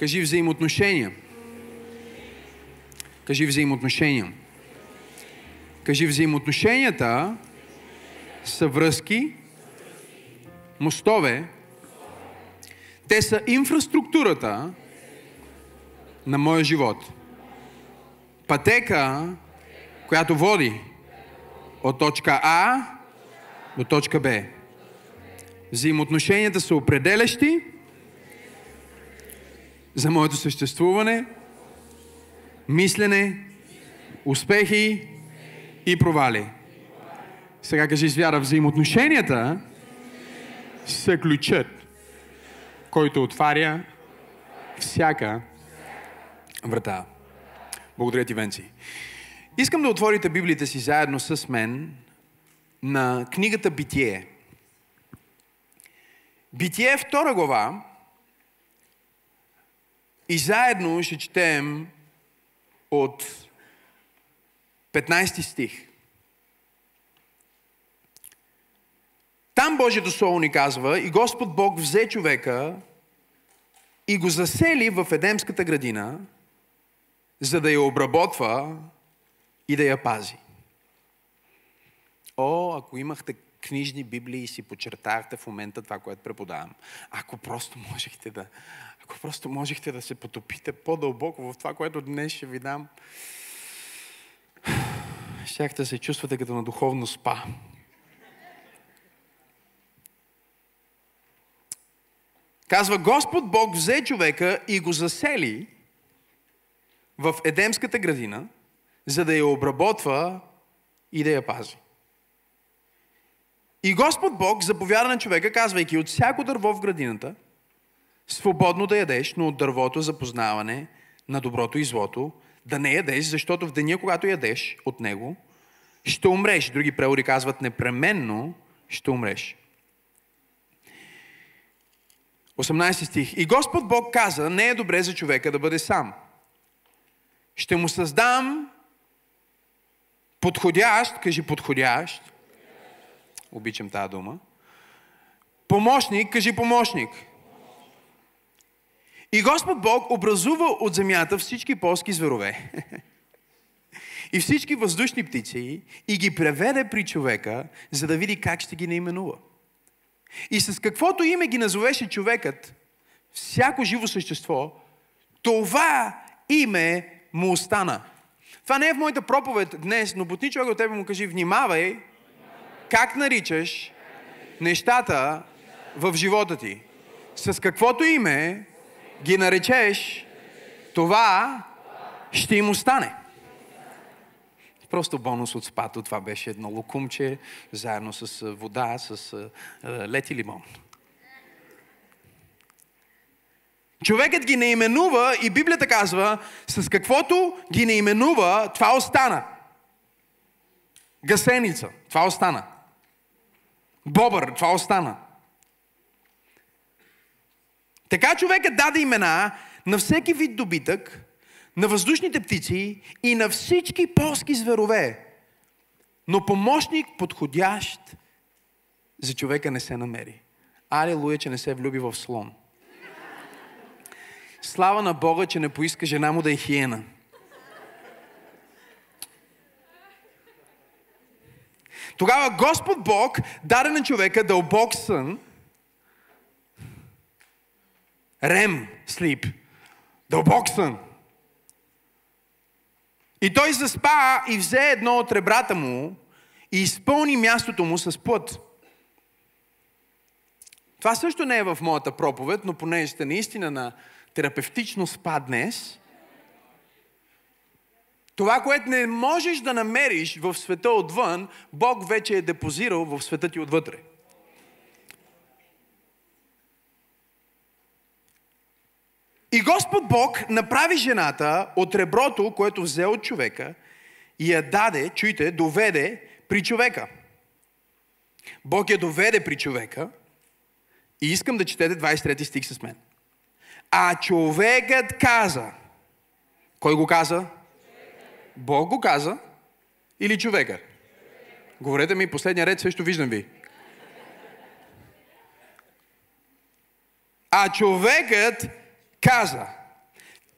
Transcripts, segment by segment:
Кажи взаимоотношения. Кажи взаимоотношения. Кажи взаимоотношенията са връзки, мостове, те са инфраструктурата на моя живот. Пътека, която води от точка А до точка Б. Взаимоотношенията са определящи за моето съществуване, мислене, успехи и провали. Сега кажи с вяра, взаимоотношенията са ключът, който отваря всяка врата. Благодаря ти, Венци. Искам да отворите Библията си заедно с мен на книгата Битие. Битие втора глава и заедно ще четем от 15 стих. Там Божието Слово ни казва, и Господ Бог взе човека и го засели в Едемската градина, за да я обработва и да я пази. О, ако имахте книжни библии и си почертахте в момента това, което преподавам. Ако просто можехте да, ако просто можехте да се потопите по-дълбоко в това, което днес ще ви дам, щяхте да се чувствате като на духовно спа. Казва, Господ Бог взе човека и го засели в Едемската градина, за да я обработва и да я пази. И Господ Бог заповяда на човека, казвайки, от всяко дърво в градината, свободно да ядеш, но от дървото за познаване на доброто и злото, да не ядеш, защото в деня, когато ядеш от него, ще умреш. Други преводи казват, непременно ще умреш. 18 стих. И Господ Бог каза, не е добре за човека да бъде сам. Ще му създам подходящ, кажи подходящ, обичам тази дума, помощник, кажи помощник. И Господ Бог образува от земята всички полски зверове и всички въздушни птици и ги преведе при човека, за да види как ще ги наименува. И с каквото име ги назовеше човекът, всяко живо същество, това име му остана. Това не е в моята проповед днес, но бутни човек от тебе му кажи, внимавай, как наричаш нещата в живота ти. С каквото име ги наречеш, това ще им остане. Просто бонус от спато. Това беше едно лукумче, заедно с вода, с лед и лимон. Човекът ги не именува и Библията казва, с каквото ги не именува, това остана. Гасеница, това остана. Бобър, това остана. Така човекът даде имена на всеки вид добитък, на въздушните птици и на всички полски зверове. Но помощник подходящ за човека не се намери. Алилуя, че не се влюби в слон. Слава на Бога, че не поиска жена му да е хиена. Тогава Господ Бог даде на човека дълбок сън, рем, слип, дълбок сън. И той заспа и взе едно от ребрата му и изпълни мястото му с плът. Това също не е в моята проповед, но понеже сте наистина на терапевтично спа днес, това, което не можеш да намериш в света отвън, Бог вече е депозирал в света ти отвътре. И Господ Бог направи жената от реброто, което взе от човека и я даде, чуйте, доведе при човека. Бог я доведе при човека и искам да четете 23 стих с мен. А човекът каза. Кой го каза? Бог го каза или човека? Говорете ми, последния ред също виждам ви. А човекът каза.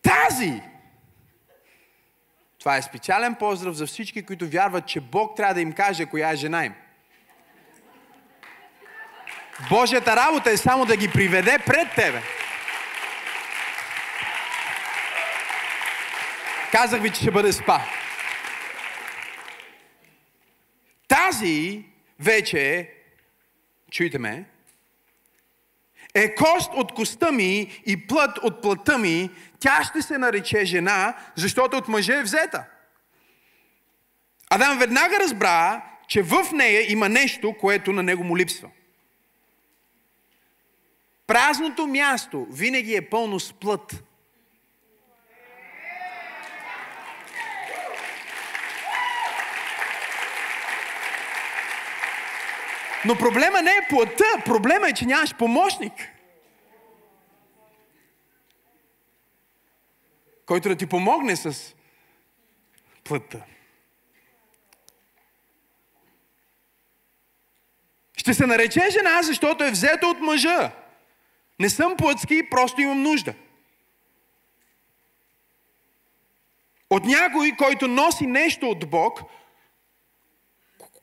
Тази! Това е специален поздрав за всички, които вярват, че Бог трябва да им каже коя е жена им. Божията работа е само да ги приведе пред тебе. Казах ви, че ще бъде спа. Тази вече, чуйте ме, е кост от коста ми и плът от плътта ми, тя ще се нарече жена, защото от мъже е взета. Адам веднага разбра, че в нея има нещо, което на него му липсва. Празното място винаги е пълно с плът. Но проблема не е плътта, проблема е, че нямаш помощник. Който да ти помогне с плътта. Ще се нарече жена, защото е взета от мъжа. Не съм плътски, просто имам нужда. От някой, който носи нещо от Бог,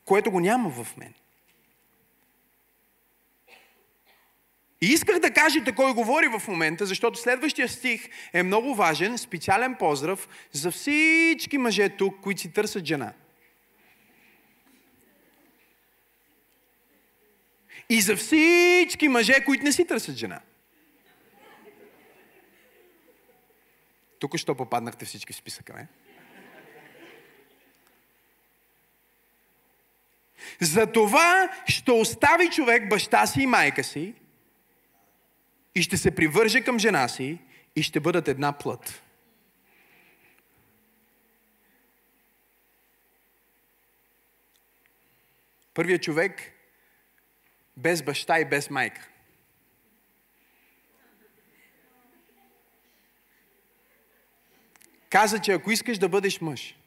което го няма в мен. И исках да кажете кой говори в момента, защото следващия стих е много важен, специален поздрав за всички мъже тук, които си търсят жена. И за всички мъже, които не си търсят жена. Тук що попаднахте всички в списъка, не? За това ще остави човек баща си и майка си и ще се привърже към жена си и ще бъдат една плът. Първият човек без баща и без майка. Каза, че ако искаш да бъдеш мъж,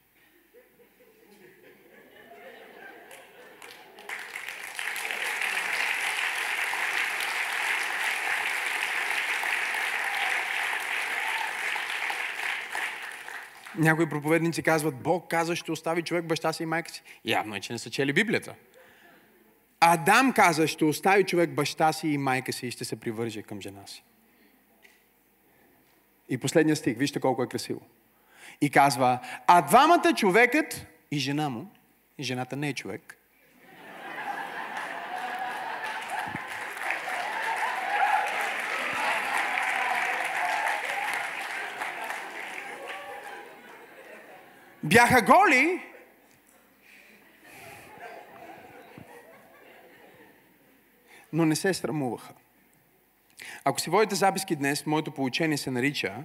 Някои проповедници казват, Бог каза, ще остави човек баща си и майка си. Явно е, че не са чели Библията. Адам каза, ще остави човек баща си и майка си и ще се привърже към жена си. И последния стих, вижте колко е красиво. И казва, а двамата човекът и жена му, и жената не е човек, бяха голи, но не се срамуваха. Ако си водите записки днес, моето получение се нарича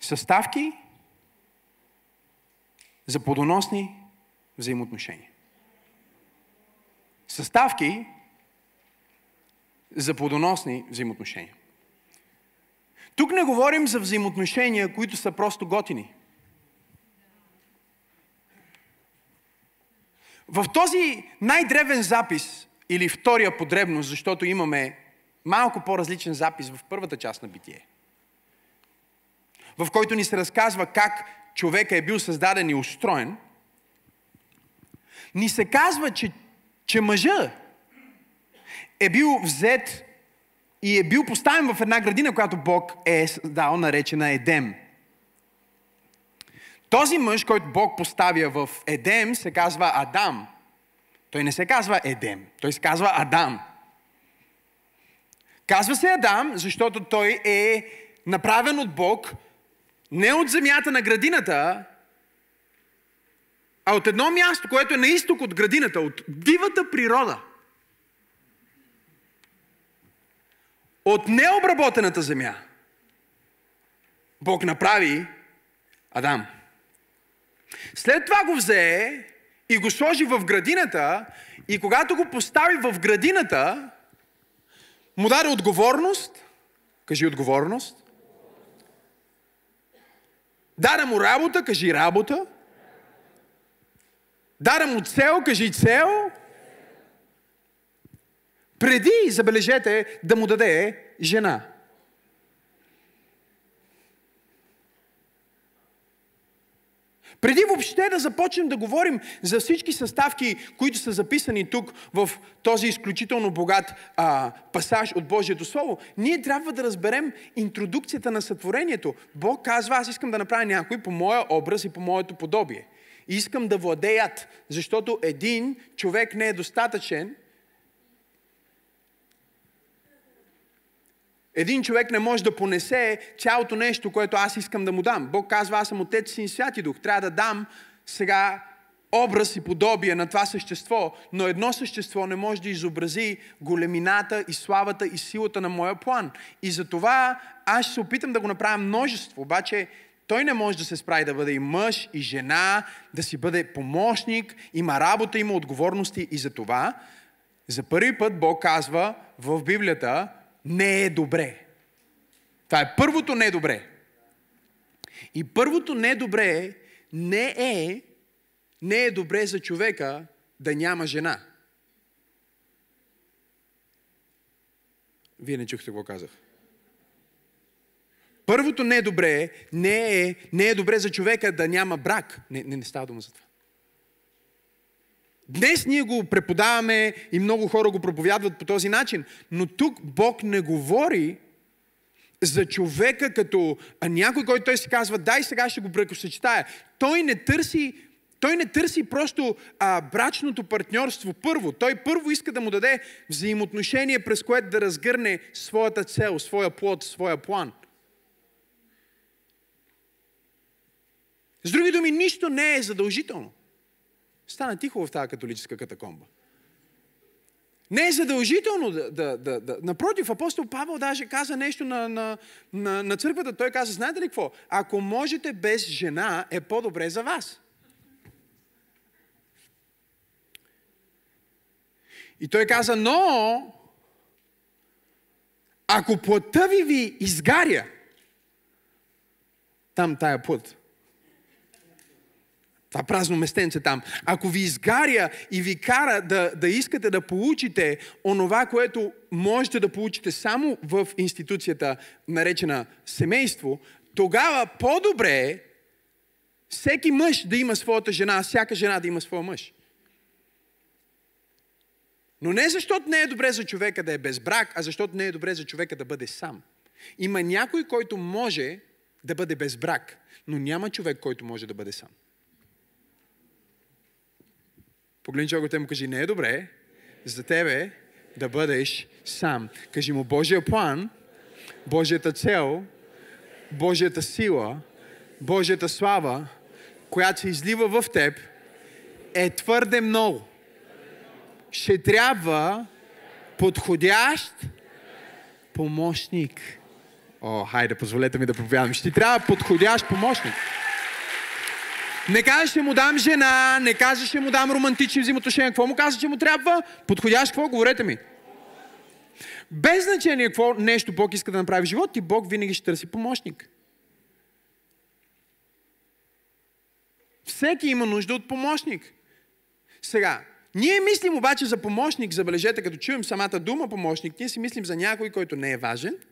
съставки за плодоносни взаимоотношения. Съставки за плодоносни взаимоотношения. Тук не говорим за взаимоотношения, които са просто готини. В този най-древен запис, или втория подребност, защото имаме малко по-различен запис в първата част на битие, в който ни се разказва как човека е бил създаден и устроен, ни се казва, че, че мъжа е бил взет и е бил поставен в една градина, която Бог е дал, наречена Едем. Този мъж, който Бог поставя в Едем, се казва Адам. Той не се казва Едем, той се казва Адам. Казва се Адам, защото той е направен от Бог не от земята на градината, а от едно място, което е на изток от градината, от дивата природа – от необработената земя Бог направи Адам. След това го взе и го сложи в градината и когато го постави в градината, му даде отговорност. Кажи отговорност. Даде му работа, кажи работа. Даде му цел, кажи цел преди, забележете, да му даде жена. Преди въобще да започнем да говорим за всички съставки, които са записани тук в този изключително богат а, пасаж от Божието Слово, ние трябва да разберем интродукцията на сътворението. Бог казва, аз искам да направя някой по моя образ и по моето подобие. Искам да владеят, защото един човек не е достатъчен, Един човек не може да понесе цялото нещо, което аз искам да му дам. Бог казва, аз съм Отец, Син, Святи Дух. Трябва да дам сега образ и подобие на това същество, но едно същество не може да изобрази големината и славата и силата на моя план. И за това аз ще се опитам да го направя множество, обаче той не може да се справи да бъде и мъж, и жена, да си бъде помощник, има работа, има отговорности и за това за първи път Бог казва в Библията, не е добре. Това е първото не е добре. И първото не е добре не е, не е добре за човека да няма жена. Вие не чухте какво казах. Първото не е добре, не е, не е добре за човека да няма брак. Не, не, не става дума за това. Днес ние го преподаваме и много хора го проповядват по този начин, но тук Бог не говори за човека като някой, който той си казва, дай сега ще го бракосъчетая. Той не търси той не търси просто а, брачното партньорство първо. Той първо иска да му даде взаимоотношение, през което да разгърне своята цел, своя плод, своя план. С други думи, нищо не е задължително. Стана тихо в тази католическа катакомба. Не е задължително да, да, да, да. Напротив, апостол Павел даже каза нещо на, на, на, на църквата. Той каза, знаете ли какво? Ако можете без жена, е по-добре за вас. И той каза, но ако плътта ви ви изгаря, там тая плът, това празно местенце там. Ако ви изгаря и ви кара да, да искате да получите онова, което можете да получите само в институцията, наречена семейство, тогава по-добре е всеки мъж да има своята жена, всяка жена да има своя мъж. Но не защото не е добре за човека да е без брак, а защото не е добре за човека да бъде сам. Има някой, който може да бъде без брак, но няма човек, който може да бъде сам. Погледни човекът му кажи, не е добре за тебе да бъдеш сам. Кажи му, Божия план, Божията цел, Божията сила, Божията слава, която се излива в теб, е твърде много. Ще трябва подходящ помощник. О, хайде, позволете ми да проповядам. Ще трябва подходящ помощник. Не каза, ще му дам жена, не каза, ще му дам романтични взаимоотношения. Какво му каза, че му трябва? Подходящ какво? Говорете ми. Без значение какво нещо Бог иска да направи в живота ти, Бог винаги ще търси помощник. Всеки има нужда от помощник. Сега, ние мислим обаче за помощник, забележете, като чуем самата дума помощник, ние си мислим за някой, който не е важен –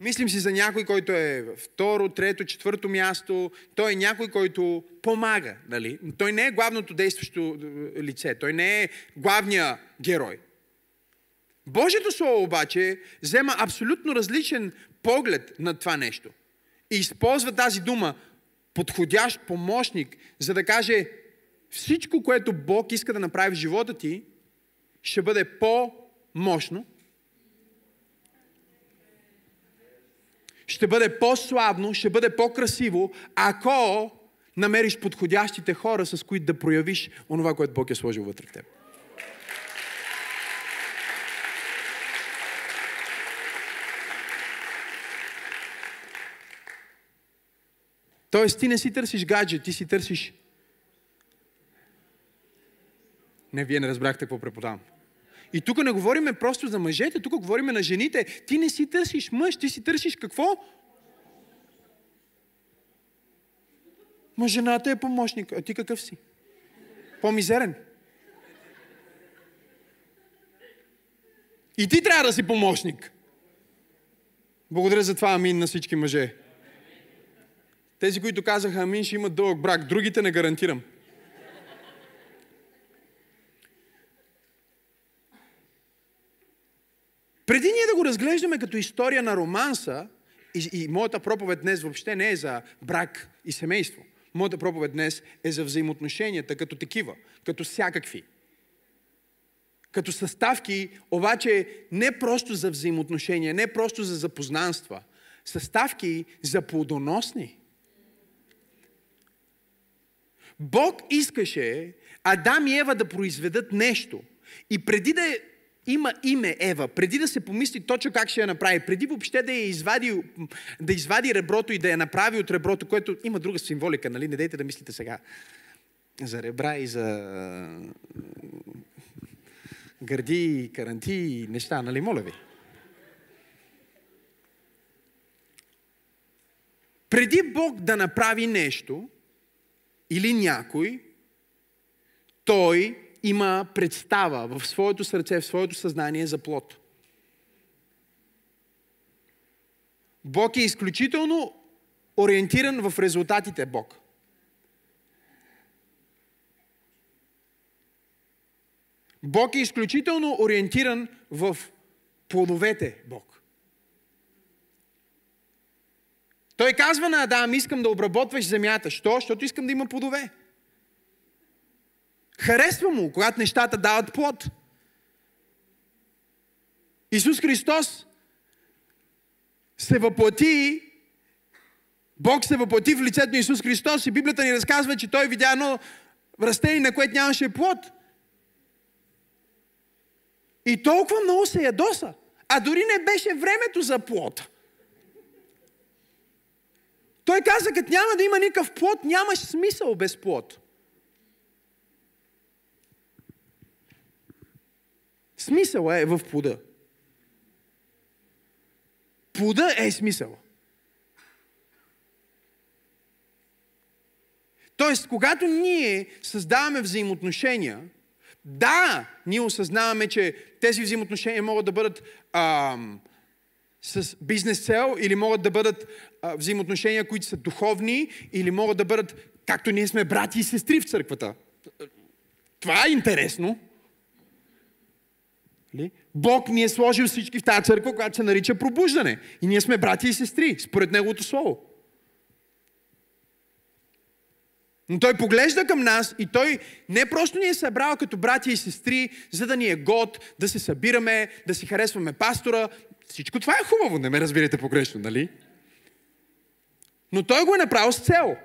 Мислим си за някой, който е второ, трето, четвърто място. Той е някой, който помага. Нали? Той не е главното действащо е, лице. Той не е главния герой. Божието Слово обаче взема абсолютно различен поглед на това нещо. И използва тази дума подходящ помощник, за да каже всичко, което Бог иска да направи в живота ти, ще бъде по-мощно, ще бъде по-славно, ще бъде по-красиво, ако намериш подходящите хора, с които да проявиш онова, което Бог е сложил вътре в теб. Тоест ти не си търсиш гаджет, ти си търсиш... Не, вие не разбрахте какво преподавам. И тук не говориме просто за мъжете, тук говориме на жените. Ти не си търсиш мъж, ти си търсиш какво? Ма жената е помощник. А ти какъв си? По-мизерен. И ти трябва да си помощник. Благодаря за това, амин на всички мъже. Тези, които казаха амин, ще имат дълъг брак. Другите не гарантирам. Преди ние да го разглеждаме като история на романса, и, и моята проповед днес въобще не е за брак и семейство. Моята проповед днес е за взаимоотношенията като такива, като всякакви. Като съставки, обаче не просто за взаимоотношения, не просто за запознанства. Съставки за плодоносни. Бог искаше Адам и Ева да произведат нещо. И преди да има име Ева, преди да се помисли точно как ще я направи, преди въобще да я извади, да извади реброто и да я направи от реброто, което има друга символика, нали? Не дейте да мислите сега за ребра и за гърди, каранти и неща, нали? Моля ви. Преди Бог да направи нещо или някой, той има представа в своето сърце, в своето съзнание за плод. Бог е изключително ориентиран в резултатите Бог. Бог е изключително ориентиран в плодовете Бог. Той казва на Адам, искам да обработваш земята. Що? Защото искам да има плодове. Харесва му, когато нещата дават плод. Исус Христос се въплати, Бог се въплати в лицето на Исус Христос и Библията ни разказва, че Той видя едно растение, на което нямаше плод. И толкова много се ядоса. А дори не беше времето за плод. Той каза, като няма да има никакъв плод, нямаш смисъл без плод. Смисъл е в плода. Плода е смисъл. Тоест, когато ние създаваме взаимоотношения, да, ние осъзнаваме, че тези взаимоотношения могат да бъдат ам, с бизнес цел или могат да бъдат а, взаимоотношения, които са духовни или могат да бъдат, както ние сме брати и сестри в църквата. Това е интересно. Нали? Бог ни е сложил всички в тази църква, която се нарича пробуждане. И ние сме брати и сестри, според Неговото Слово. Но той поглежда към нас и той не просто ни е събрал като брати и сестри, за да ни е год, да се събираме, да си харесваме пастора. Всичко това е хубаво, не ме разбирате погрешно, нали? Но той го е направил с цел.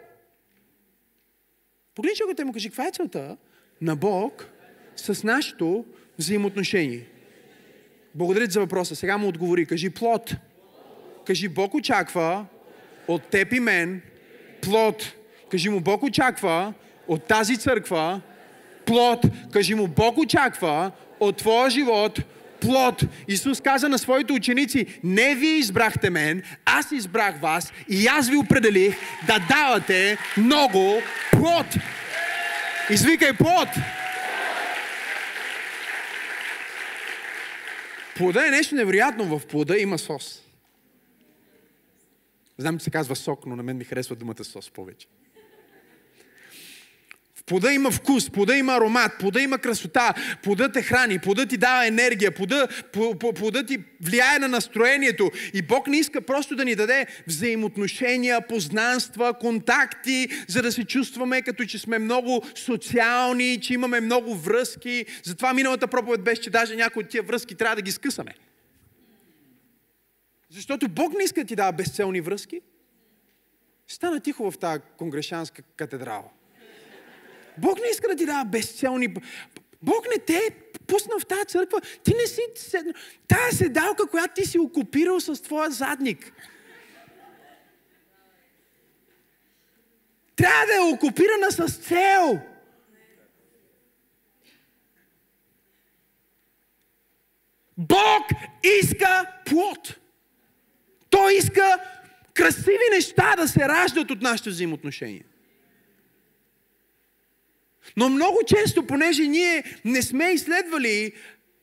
Погледни човекът му кажи, каква е целта на Бог с нашето взаимоотношение? Благодаря ти за въпроса. Сега му отговори. Кажи плод. Кажи Бог очаква от теб и мен плод. Кажи му Бог очаква от тази църква плод. Кажи му Бог очаква от твоя живот плод. Исус каза на своите ученици, не вие избрахте мен, аз избрах вас и аз ви определих да давате много плод. Извикай плод! Плода е нещо невероятно. В плода има сос. Знам, че се казва сок, но на мен ми харесва думата сос повече. В плода има вкус, плода има аромат, плода има красота, плода те храни, плода ти дава енергия, плода, плода ти влияе на настроението. И Бог не иска просто да ни даде взаимоотношения, познанства, контакти, за да се чувстваме като че сме много социални, че имаме много връзки. Затова миналата проповед беше, че даже някои от тия връзки трябва да ги скъсаме. Защото Бог не иска да ти дава безцелни връзки. Стана тихо в тази конгрешанска катедрала. Бог не иска да ти дава безцелни... Бог не те е пуснал в тази църква. Ти не си... Тая седалка, която ти си окупирал с твоя задник. Трябва да е окупирана с цел. Бог иска плод. Той иска красиви неща да се раждат от нашите взаимоотношения. Но много често, понеже ние не сме изследвали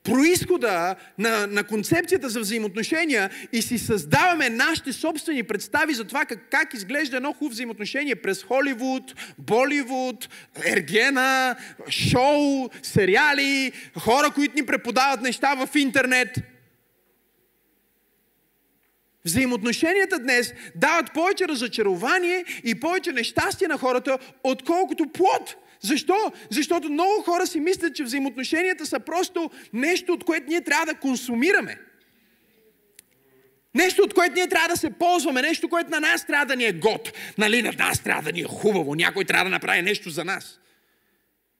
происхода на, на концепцията за взаимоотношения и си създаваме нашите собствени представи за това как, как изглежда едно хубаво взаимоотношение през Холивуд, Боливуд, Ергена, шоу, сериали, хора, които ни преподават неща в интернет. Взаимоотношенията днес дават повече разочарование и повече нещастие на хората, отколкото плод. Защо? Защото много хора си мислят, че взаимоотношенията са просто нещо, от което ние трябва да консумираме. Нещо, от което ние трябва да се ползваме, нещо, което на нас трябва да ни е год. Нали, на нас трябва да ни е хубаво, някой трябва да направи нещо за нас.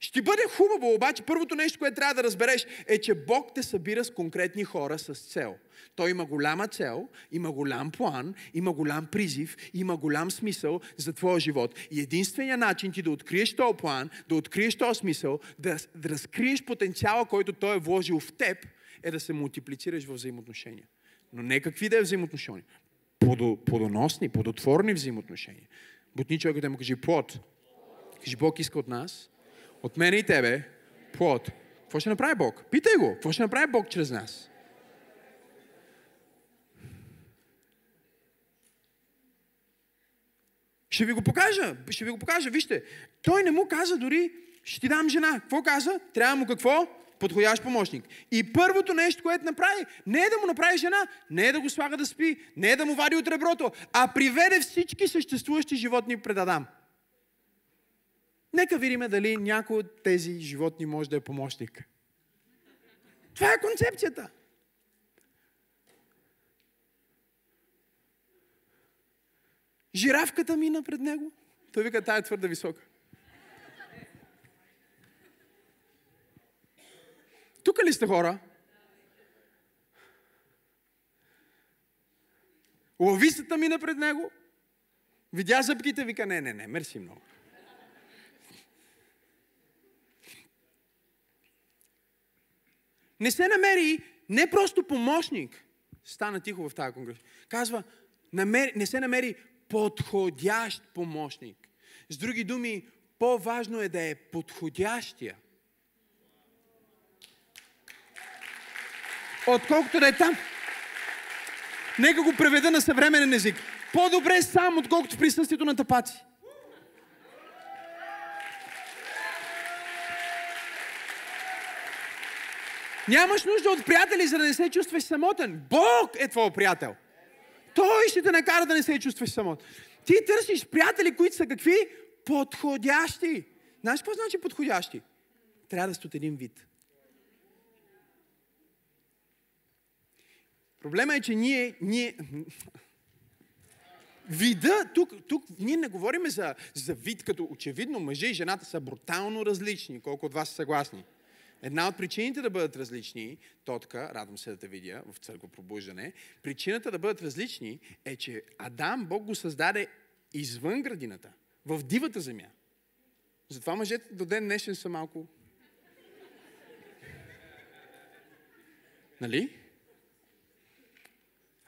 Ще бъде хубаво, обаче първото нещо, което трябва да разбереш е, че Бог те събира с конкретни хора с цел. Той има голяма цел, има голям план, има голям призив, има голям смисъл за твоя живот. И единственият начин ти да откриеш този план, да откриеш този смисъл, да, разкриеш потенциала, който Той е вложил в теб, е да се мултиплицираш в взаимоотношения. Но не какви да е взаимоотношения. Плодоносни, плодотворни взаимоотношения. Бутни човекът да му кажи плод. Кажи, Бог иска от нас от мен и тебе плод. Какво ще направи Бог? Питай го. Какво ще направи Бог чрез нас? Ще ви го покажа. Ще ви го покажа. Вижте, той не му каза дори, ще ти дам жена. Какво каза? Трябва му какво? Подходящ помощник. И първото нещо, което направи, не е да му направи жена, не е да го слага да спи, не е да му вади от реброто, а приведе всички съществуващи животни пред Адам. Нека видим дали някой от тези животни може да е помощник. Това е концепцията. Жирафката мина пред него. Той вика, тая е твърде висока. Тук ли сте хора? Лавистата мина пред него. Видя зъбките, вика, не, не, не, мерси много. Не се намери не просто помощник, стана тихо в тази конгрес, казва, намери, не се намери подходящ помощник. С други думи, по-важно е да е подходящия. Отколкото да е там. Нека го преведа на съвременен език. По-добре сам, отколкото в присъствието на тапаци. Нямаш нужда от приятели, за да не се чувстваш самотен. Бог е твой приятел. Той ще те накара да не се чувстваш самотен. Ти търсиш приятели, които са какви? Подходящи. Знаеш какво значи подходящи? Трябва да сте от един вид. Проблема е, че ние, ние... Вида, тук, тук ние не говорим за, за вид, като очевидно мъже и жената са брутално различни, колко от вас са съгласни. Една от причините да бъдат различни, Тотка, радвам се да те видя в църква пробуждане, причината да бъдат различни е, че Адам, Бог го създаде извън градината, в дивата земя. Затова мъжете до ден днешен са малко... Нали?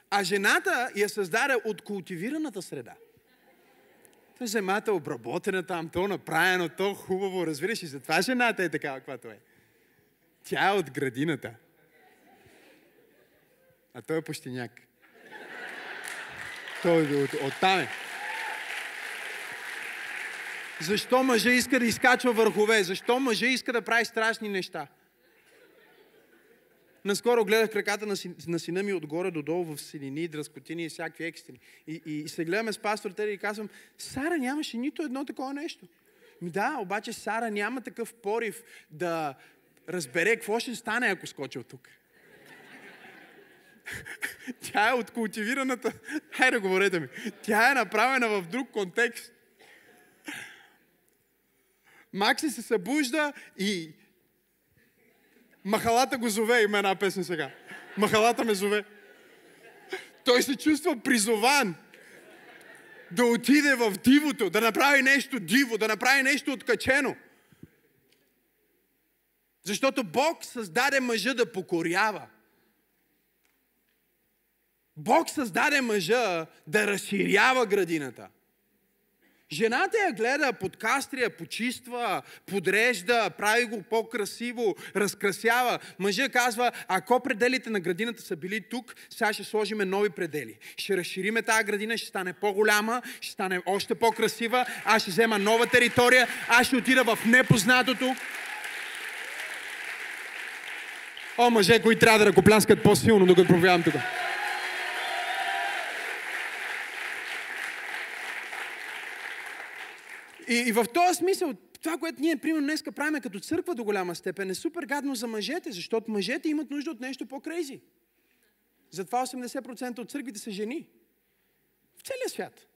А жената я създаде от култивираната среда. Та земята е обработена там, то направено, то хубаво, разбираш и затова жената е такава, каквато е. Тя е от градината. А той е пощеняк. Той е от, от там е. Защо мъже иска да изкачва върхове? Защо мъже иска да прави страшни неща? Наскоро гледах краката на, си, на сина ми отгоре до долу в синини, дръскотини и всякакви екстри. И, и, и се гледаме с пастор и казвам, Сара нямаше нито едно такова нещо. Ми да, обаче Сара няма такъв порив да, разбере какво ще стане, ако скочи от тук. Тя е от култивираната... Хайде, говорете ми. Тя е направена в друг контекст. Макси се събужда и Махалата го зове, има една песен сега. Махалата ме зове. Той се чувства призован да отиде в дивото, да направи нещо диво, да направи нещо откачено. Защото Бог създаде мъжа да покорява. Бог създаде мъжа да разширява градината. Жената я гледа, подкастря, почиства, подрежда, прави го по-красиво, разкрасява. Мъжът казва, ако пределите на градината са били тук, сега ще сложиме нови предели. Ще разшириме тази градина, ще стане по-голяма, ще стане още по-красива, аз ще взема нова територия, аз ще отида в непознатото. О, мъже, които трябва да ръкопляскат по-силно, докато проявявам тук. И, и в този смисъл, това, което ние, примерно, днеска правим като църква до голяма степен, е супер гадно за мъжете, защото мъжете имат нужда от нещо по-крейзи. Затова 80% от църквите са жени. В целия свят.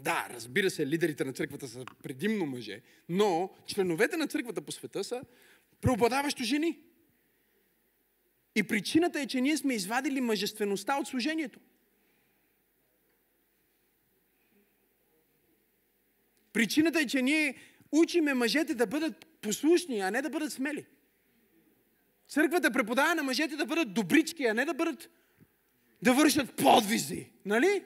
Да, разбира се, лидерите на църквата са предимно мъже, но членовете на църквата по света са преобладаващо жени. И причината е, че ние сме извадили мъжествеността от служението. Причината е, че ние учиме мъжете да бъдат послушни, а не да бъдат смели. Църквата преподава на мъжете да бъдат добрички, а не да бъдат да вършат подвизи. Нали?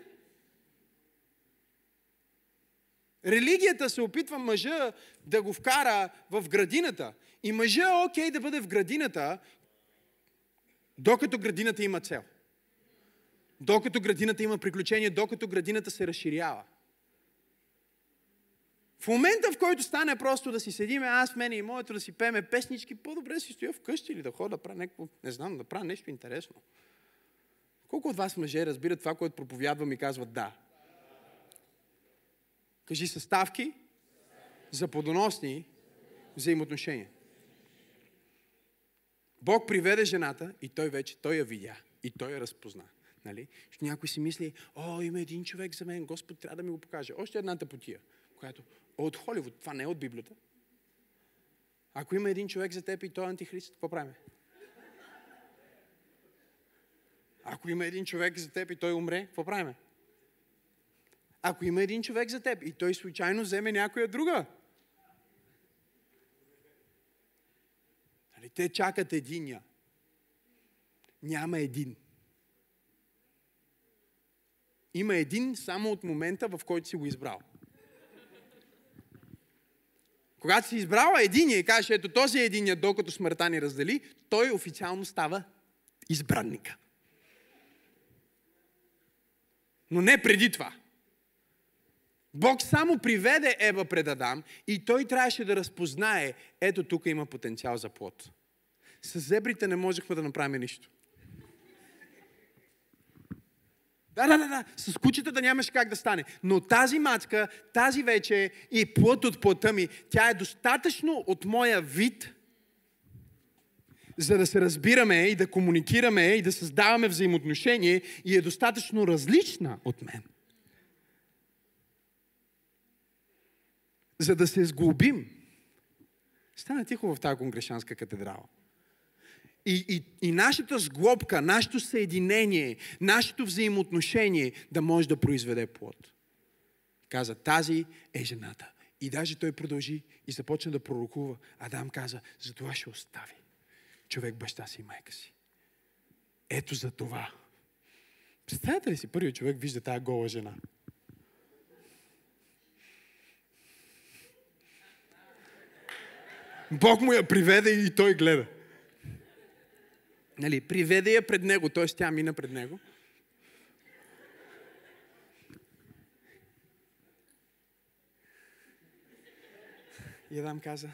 Религията се опитва мъжа да го вкара в градината. И мъжа е окей да бъде в градината, докато градината има цел. Докато градината има приключение, докато градината се разширява. В момента, в който стане просто да си седиме, аз, мене и моето да си пеме песнички, по-добре си стоя вкъщи или да ходя да правя някакво, не знам, да правя нещо интересно. Колко от вас мъже разбират това, което проповядвам и казват да? Кажи съставки за подоносни взаимоотношения. Бог приведе жената и той вече, той я видя и той я разпозна. Нали? някой си мисли, о, има един човек за мен, Господ трябва да ми го покаже. Още едната потия, която от Холивуд, това не е от Библията. Ако има един човек за теб и той е антихрист, какво правим? Ако има един човек за теб и той умре, какво правим? Ако има един човек за теб и той случайно вземе някоя друга, те чакат единия. Няма един. Има един само от момента, в който си го избрал. Когато си избрала единия и кажеш, ето този е единия, докато смъртта ни раздели, той официално става избранника. Но не преди това. Бог само приведе Ева пред Адам и той трябваше да разпознае, ето тук има потенциал за плод. С зебрите не можехме да направим нищо. Да, да, да, да. С кучета нямаше как да стане. Но тази мацка, тази вече е плът от плътта ми. Тя е достатъчно от моя вид, за да се разбираме и да комуникираме и да създаваме взаимоотношение и е достатъчно различна от мен. За да се сглобим. Стана тихо в тази конгрешанска катедрала. И, и, и нашата сглобка, нашето съединение, нашето взаимоотношение да може да произведе плод. Каза, тази е жената. И даже той продължи и започна да пророкува. Адам каза, за това ще остави човек баща си и майка си. Ето за това. Представете ли си, първият човек вижда тази гола жена. Бог му я приведе и той гледа. Нали, приведе я пред него, т.е. тя мина пред него. И Адам каза,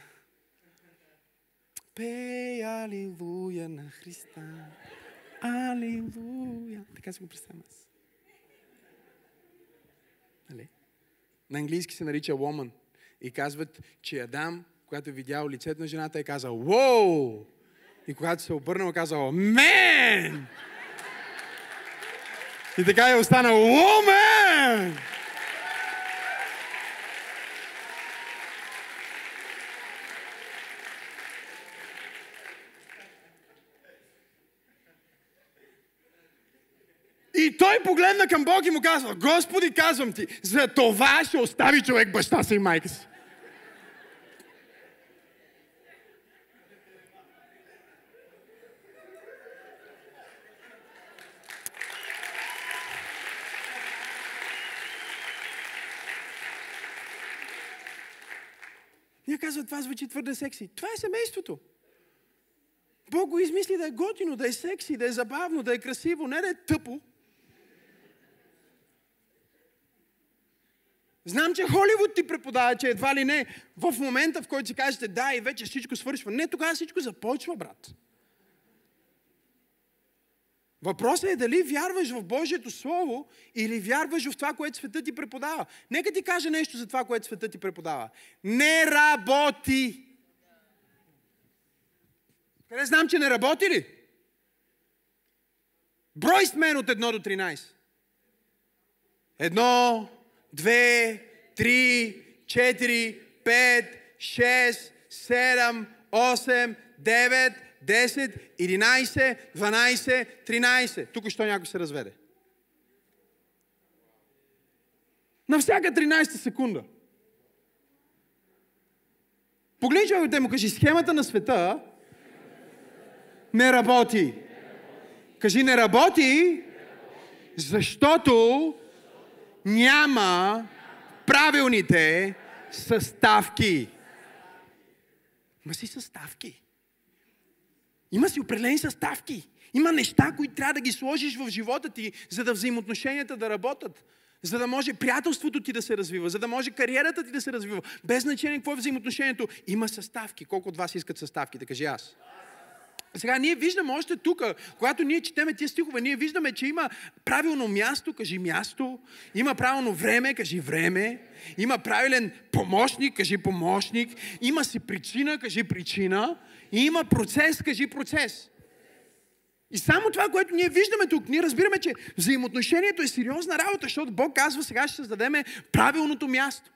пей алилуя на Христа. Алилуя. Така се го представям аз. Нали? На английски се нарича woman. И казват, че Адам, когато е видял лицето на жената, е казал, Воу! И когато се обърнал, казал, Мен! И така е останал, Woman! И той погледна към Бог и му казва, Господи, казвам ти, за това ще остави човек баща си и майка си. Казва, това звучи твърде секси. Това е семейството. Бог го измисли да е готино, да е секси, да е забавно, да е красиво, не да е тъпо. Знам, че Холивуд ти преподава, че едва ли не в момента, в който си кажете да и вече всичко свършва. Не, тогава всичко започва, брат. Въпросът е дали вярваш в Божието Слово или вярваш в това, което света ти преподава. Нека ти кажа нещо за това, което света ти преподава. Не работи! Къде знам, че не работи ли? Брой с мен от 1 до 13. Едно, две, три, четири, пет, шест, седем, осем, девет, 10, 11, 12, 13. Тук що някой се разведе. На всяка 13 секунда. Погледни човекът му кажи, схемата на света не работи. Кажи, не работи, защото няма правилните съставки. Ма си съставки. Има си определени съставки. Има неща, които трябва да ги сложиш в живота ти, за да взаимоотношенията да работят. За да може приятелството ти да се развива, за да може кариерата ти да се развива. Без значение какво е взаимоотношението. Има съставки. Колко от вас искат съставки? Да кажи аз. Сега ние виждаме още тук, когато ние четеме тия стихове, ние виждаме, че има правилно място, кажи място, има правилно време, кажи време, има правилен помощник, кажи помощник, има си причина, кажи причина, има процес, кажи процес. И само това, което ние виждаме тук, ние разбираме, че взаимоотношението е сериозна работа, защото Бог казва, сега ще създадем правилното място.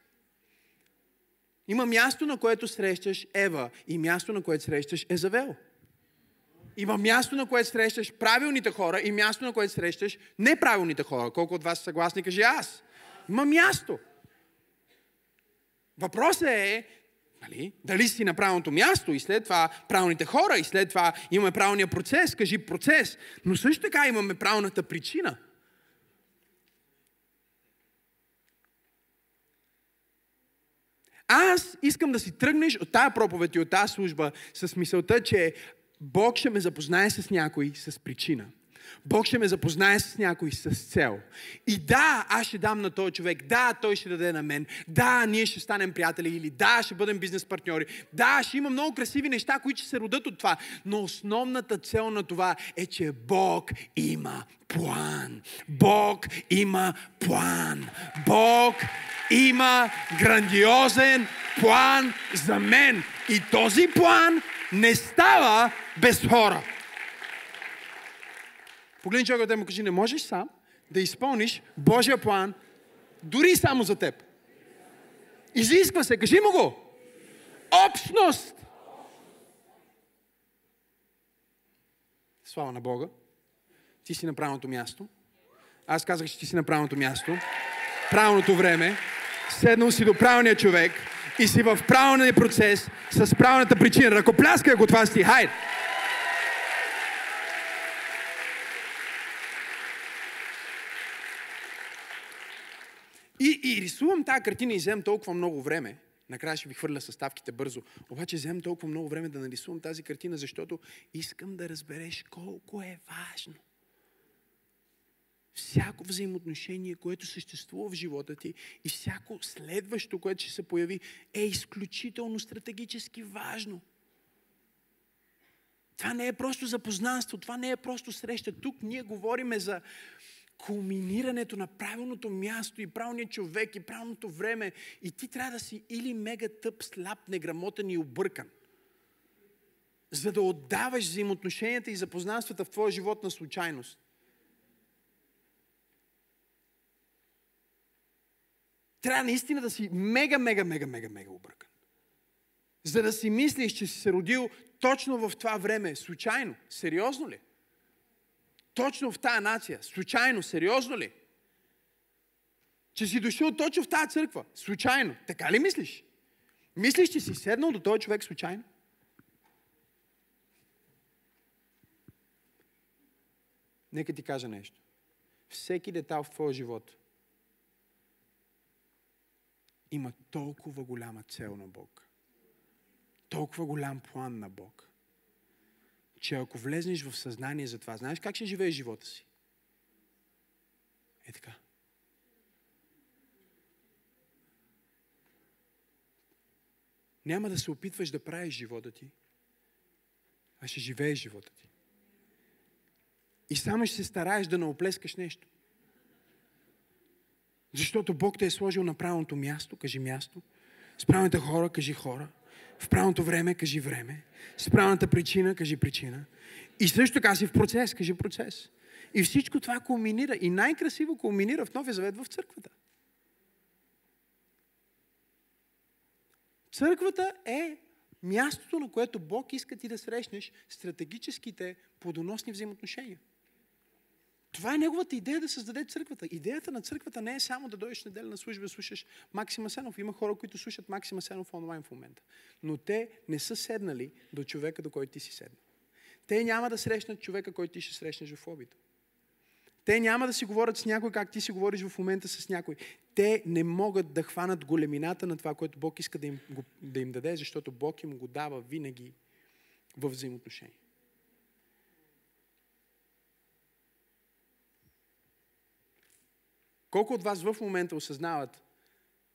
Има място, на което срещаш Ева и място, на което срещаш Езавел. Има място, на което срещаш правилните хора и място, на което срещаш неправилните хора. Колко от вас са съгласни, кажи аз. Има място. Въпросът е Нали? Дали си на правилното място и след това правилните хора и след това имаме правилния процес, кажи процес. Но също така имаме правилната причина. Аз искам да си тръгнеш от тази проповед и от тази служба с мисълта, че Бог ще ме запознае с някой с причина. Бог ще ме запознае с някой с цел. И да, аз ще дам на този човек, да, той ще даде на мен, да, ние ще станем приятели или да, ще бъдем бизнес партньори, да, ще има много красиви неща, които ще се родат от това. Но основната цел на това е, че Бог има план. Бог има план. Бог има грандиозен план за мен. И този план не става без хора. Погледни човека да му кажи, не можеш сам да изпълниш Божия план, дори само за теб. Изисква се, кажи му го. Общност. Слава на Бога. Ти си на правилното място. Аз казах, че ти си на правилното място. Правилното време. Седнал си до правилния човек и си в правилния процес с правилната причина. Ръкопляскай, ако това си. Хайде! И, рисувам тази картина и вземам толкова много време. Накрая ще ви хвърля съставките бързо. Обаче вземам толкова много време да нарисувам тази картина, защото искам да разбереш колко е важно. Всяко взаимоотношение, което съществува в живота ти и всяко следващо, което ще се появи, е изключително стратегически важно. Това не е просто запознанство, това не е просто среща. Тук ние говориме за кулминирането на правилното място и правилният човек и правилното време. И ти трябва да си или мега тъп, слаб, неграмотен и объркан. За да отдаваш взаимоотношенията и запознанствата в твоя живот на случайност. Трябва наистина да си мега, мега, мега, мега, мега объркан. За да си мислиш, че си се родил точно в това време, случайно. Сериозно ли? Точно в тази нация. Случайно, сериозно ли? Че си дошъл точно в тази църква. Случайно. Така ли мислиш? Мислиш, че си седнал до този човек случайно? Нека ти кажа нещо. Всеки детал в твоя живот има толкова голяма цел на Бог. толкова голям план на Бог, че ако влезнеш в съзнание за това, знаеш как ще живееш живота си? Е така. Няма да се опитваш да правиш живота ти, а ще живееш живота ти. И само ще се стараеш да не оплескаш нещо. Защото Бог те е сложил на правилното място, кажи място. С правилните хора, кажи хора. В правилното време, кажи време. С правилната причина, кажи причина. И също така си в процес, кажи процес. И всичко това кулминира. И най-красиво кулминира в Новия Завет в църквата. Църквата е мястото, на което Бог иска ти да срещнеш стратегическите плодоносни взаимоотношения. Това е неговата идея да създаде църквата. Идеята на църквата не е само да дойдеш неделя на служба да слушаш Максима Сенов. Има хора, които слушат Максима Сенов онлайн в момента. Но те не са седнали до човека, до който ти си седнал. Те няма да срещнат човека, който ти ще срещнеш в обида. Те няма да си говорят с някой, как ти си говориш в момента с някой. Те не могат да хванат големината на това, което Бог иска да им, да им даде, защото Бог им го дава винаги в взаимоотношение. Колко от вас в момента осъзнават,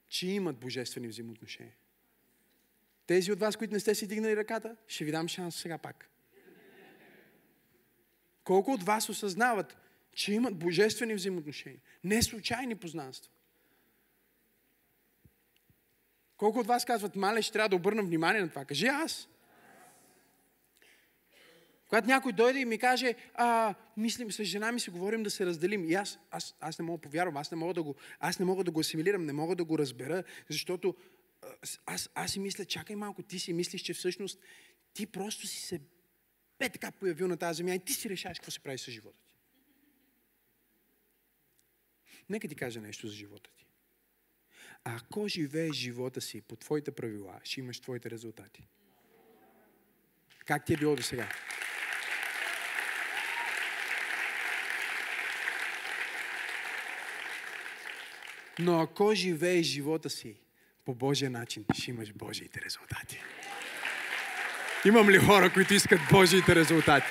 че имат божествени взаимоотношения? Тези от вас, които не сте си дигнали ръката, ще ви дам шанс сега пак. Колко от вас осъзнават, че имат божествени взаимоотношения? Не случайни познанства. Колко от вас казват, мале, ще трябва да обърна внимание на това? Кажи аз. Когато някой дойде и ми каже, а, мислим, с жена ми си говорим да се разделим. И аз, аз, аз не мога повярвам, аз не мога да го, аз не мога да го асимилирам, не мога да го разбера, защото аз, аз си мисля, чакай малко, ти си мислиш, че всъщност ти просто си се бе така появил на тази земя и ти си решаваш какво се прави с живота ти. Нека ти кажа нещо за живота ти. Ако живееш живота си по твоите правила, ще имаш твоите резултати. Как ти е било до сега? Но ако живееш живота си по Божия начин, ще имаш Божиите резултати. Имам ли хора, които искат Божиите резултати?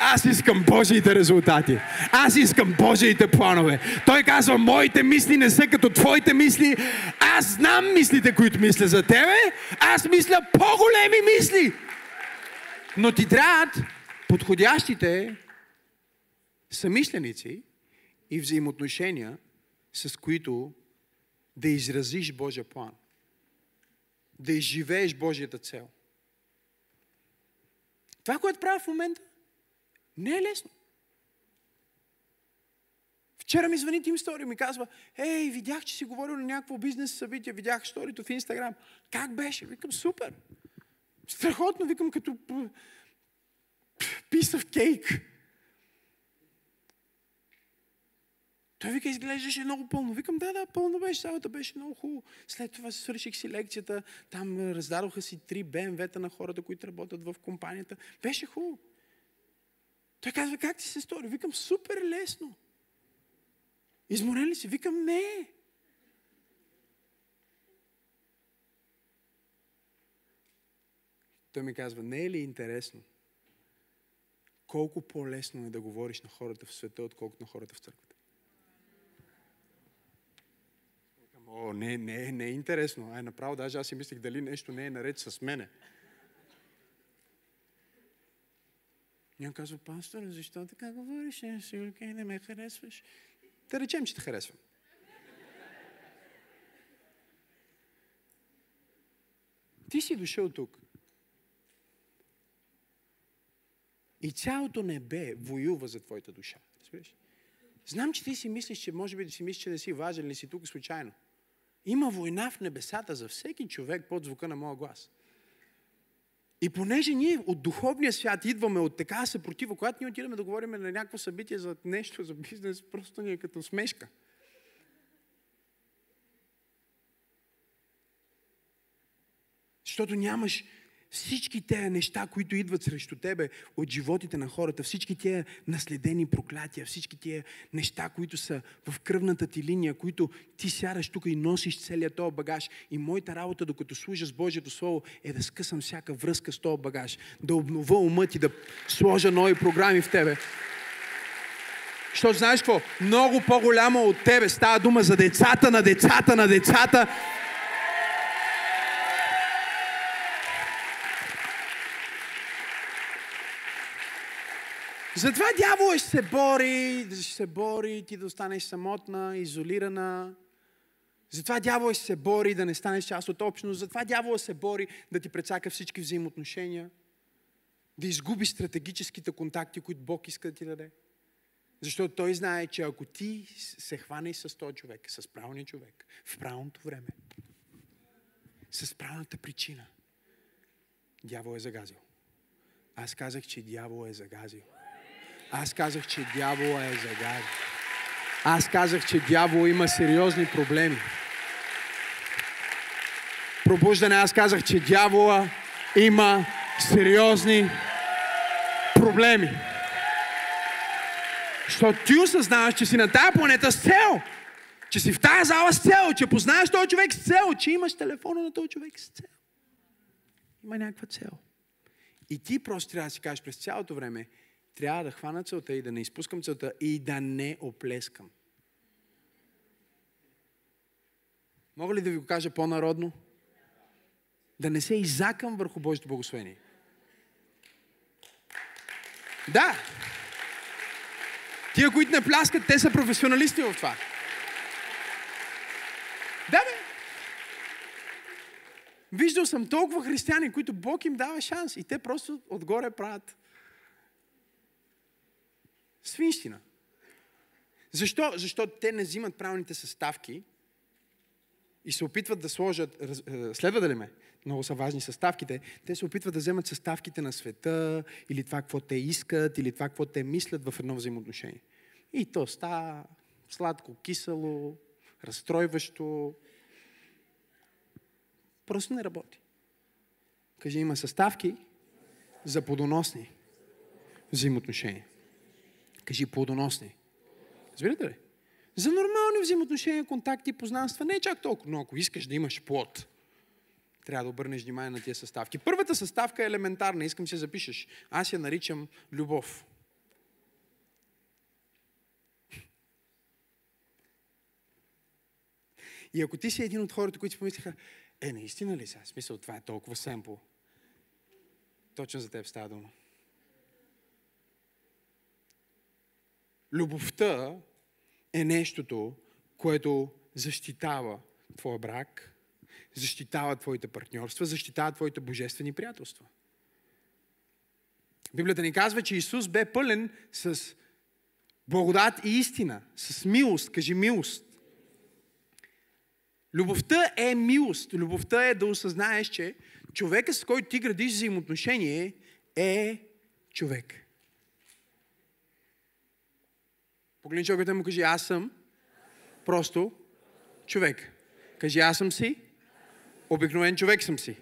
Аз искам Божиите резултати. Аз искам Божиите планове. Той казва, моите мисли не са като твоите мисли. Аз знам мислите, които мисля за тебе. Аз мисля по-големи мисли. Но ти трябват подходящите самишленици и взаимоотношения, с които да изразиш Божия план. Да изживееш Божията цел. Това, което правя в момента, не е лесно. Вчера ми звъни Тим Стори ми казва, ей, видях, че си говорил на някакво бизнес събитие, видях сторито в Инстаграм. Как беше? Викам, супер. Страхотно, викам, като piece of Той вика, изглеждаше много пълно. Викам, да, да, пълно беше, салата беше много хубаво. След това свърших си лекцията, там раздадоха си три БМВ-та на хората, които работят в компанията. Беше хубаво. Той казва, как ти се стори? Викам, супер лесно. Изморен ли си? Викам, не. Той ми казва, не е ли интересно? Колко по-лесно е да говориш на хората в света, отколкото на хората в църквата. О, не, не, не е интересно. Ай, направо, даже аз си мислих дали нещо не е наред с мене. Някой казва, пастор, защо така говориш? Сигурно не ме харесваш. Да речем, че те харесвам. Ти си дошъл тук. И цялото небе воюва за твоята душа. Разбираш? Знам, че ти си мислиш, че може би да си мислиш, че не си важен или си тук случайно. Има война в небесата за всеки човек под звука на моя глас. И понеже ние от духовния свят идваме от така съпротива, когато ние отидем да говорим на някакво събитие за нещо, за бизнес, просто ни е като смешка. Защото нямаш всички тези неща, които идват срещу тебе от животите на хората, всички тези наследени проклятия, всички тези неща, които са в кръвната ти линия, които ти сядаш тук и носиш целият този багаж. И моята работа, докато служа с Божието Слово, е да скъсам всяка връзка с този багаж, да обнова умът и да сложа нови програми в тебе. Защото знаеш какво? Много по-голямо от тебе става дума за децата на децата на децата Затова дявол ще се бори, ще се бори ти да останеш самотна, изолирана. Затова дявол ще се бори да не станеш част от общност. Затова дявол се бори да ти прецака всички взаимоотношения. Да изгуби стратегическите контакти, които Бог иска да ти даде. Защото той знае, че ако ти се хванеш с този човек, с правилния човек, в правилното време, с правилната причина, дявол е загазил. Аз казах, че дявол е загазил. Аз казах, че дявола е загаден. Аз казах, че дявол има сериозни проблеми. Пробуждане, аз казах, че дявола има сериозни проблеми. Защото ти осъзнаваш, че си на тази планета с цел. Че си в тази зала с цел, че познаеш този човек с цел, че имаш телефона на този човек с цел. Има някаква цел. И ти просто трябва да си кажеш през цялото време, трябва да хвана целта и да не изпускам целта и да не оплескам. Мога ли да ви го кажа по-народно? Да не се изакам върху Божието благословение. Да. Тия, които не пляскат, те са професионалисти в това. Да, бе. Виждал съм толкова християни, които Бог им дава шанс и те просто отгоре правят свинщина. Защо? Защото те не взимат правилните съставки и се опитват да сложат, е, следва да ли ме? Много са важни съставките. Те се опитват да вземат съставките на света, или това, какво те искат, или това, какво те мислят в едно взаимоотношение. И то става сладко, кисело, разстройващо. Просто не работи. Кажи, има съставки за плодоносни взаимоотношения. Кажи плодоносни. Разбирате ли? За нормални взаимоотношения, контакти, познанства не е чак толкова, но ако искаш да имаш плод, трябва да обърнеш внимание на тия съставки. Първата съставка е елементарна, искам си запишеш. Аз я наричам любов. И ако ти си един от хората, които си помислиха, е, наистина ли сега? Смисъл, това е толкова семпл. Точно за теб става дума. Любовта е нещото, което защитава твоя брак, защитава твоите партньорства, защитава твоите божествени приятелства. Библията ни казва, че Исус бе пълен с благодат и истина, с милост. Кажи милост. Любовта е милост. Любовта е да осъзнаеш, че човека, с който ти градиш взаимоотношение, е човек. Погледни човекът му кажи, аз съм просто човек. Кажи, аз съм си, обикновен човек съм си.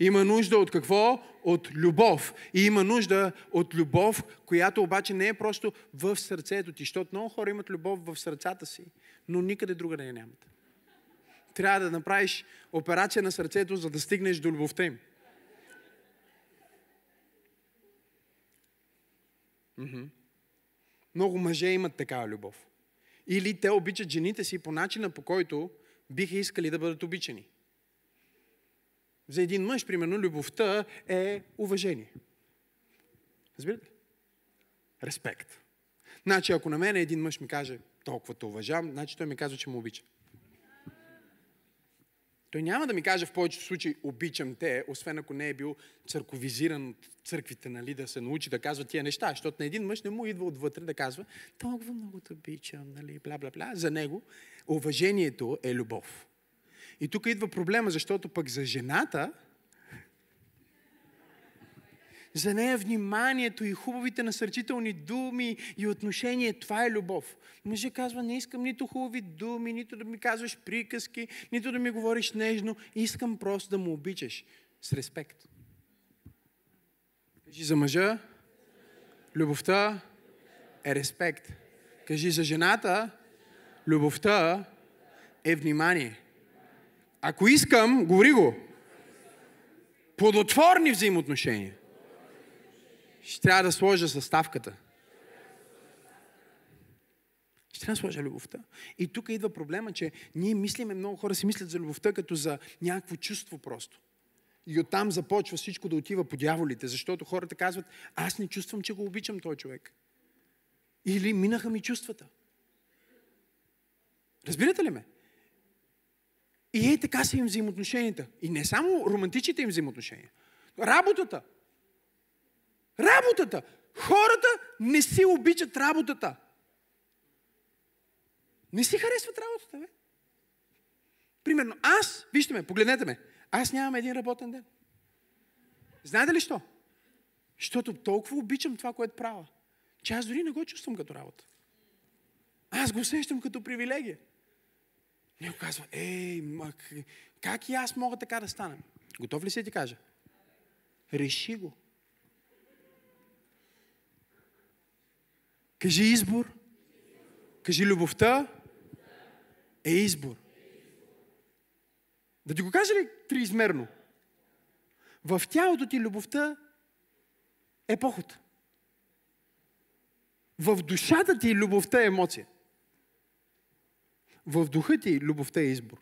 Има нужда от какво? От любов. И има нужда от любов, която обаче не е просто в сърцето ти. Защото много хора имат любов в сърцата си, но никъде друга не я нямат. Трябва да направиш операция на сърцето, за да стигнеш до любовта им. Mm-hmm. Много мъже имат такава любов. Или те обичат жените си по начина, по който биха искали да бъдат обичани. За един мъж, примерно, любовта е уважение. Разбирате? Респект. Значи, ако на мен един мъж ми каже, толкова те уважавам, значи той ми казва, че му обича. Той няма да ми каже в повечето случаи обичам те, освен ако не е бил църковизиран от църквите, нали, да се научи да казва тия неща, защото на един мъж не му идва отвътре да казва толкова много те обичам, нали, бла, бла, бла. За него уважението е любов. И тук идва проблема, защото пък за жената За нея вниманието и хубавите насърчителни думи и отношение, това е любов. Мъже казва, не искам нито хубави думи, нито да ми казваш приказки, нито да ми говориш нежно. Искам просто да му обичаш с респект. Кажи за мъжа, любовта е респект. Кажи за жената, любовта е внимание. Ако искам, говори го. Плодотворни взаимоотношения. Ще трябва да сложа съставката. Ще трябва да сложа любовта. И тук идва проблема, че ние мислиме, много хора си мислят за любовта като за някакво чувство просто. И оттам започва всичко да отива по дяволите, защото хората казват, аз не чувствам, че го обичам този човек. Или минаха ми чувствата. Разбирате ли ме? И е така са им взаимоотношенията. И не само романтичните им взаимоотношения. Работата. Работата. Хората не си обичат работата. Не си харесват работата, бе. Примерно, аз, вижте ме, погледнете ме, аз нямам един работен ден. Знаете ли що? Защото толкова обичам това, което правя, че аз дори не го чувствам като работа. Аз го усещам като привилегия. Него казва, ей, мак, как и аз мога така да стана? Готов ли си ти кажа? Реши го. Кажи избор. Кажи любовта е избор. Да ти го кажа ли триизмерно? В тялото ти любовта е поход. В душата ти любовта е емоция. В духа ти любовта е избор.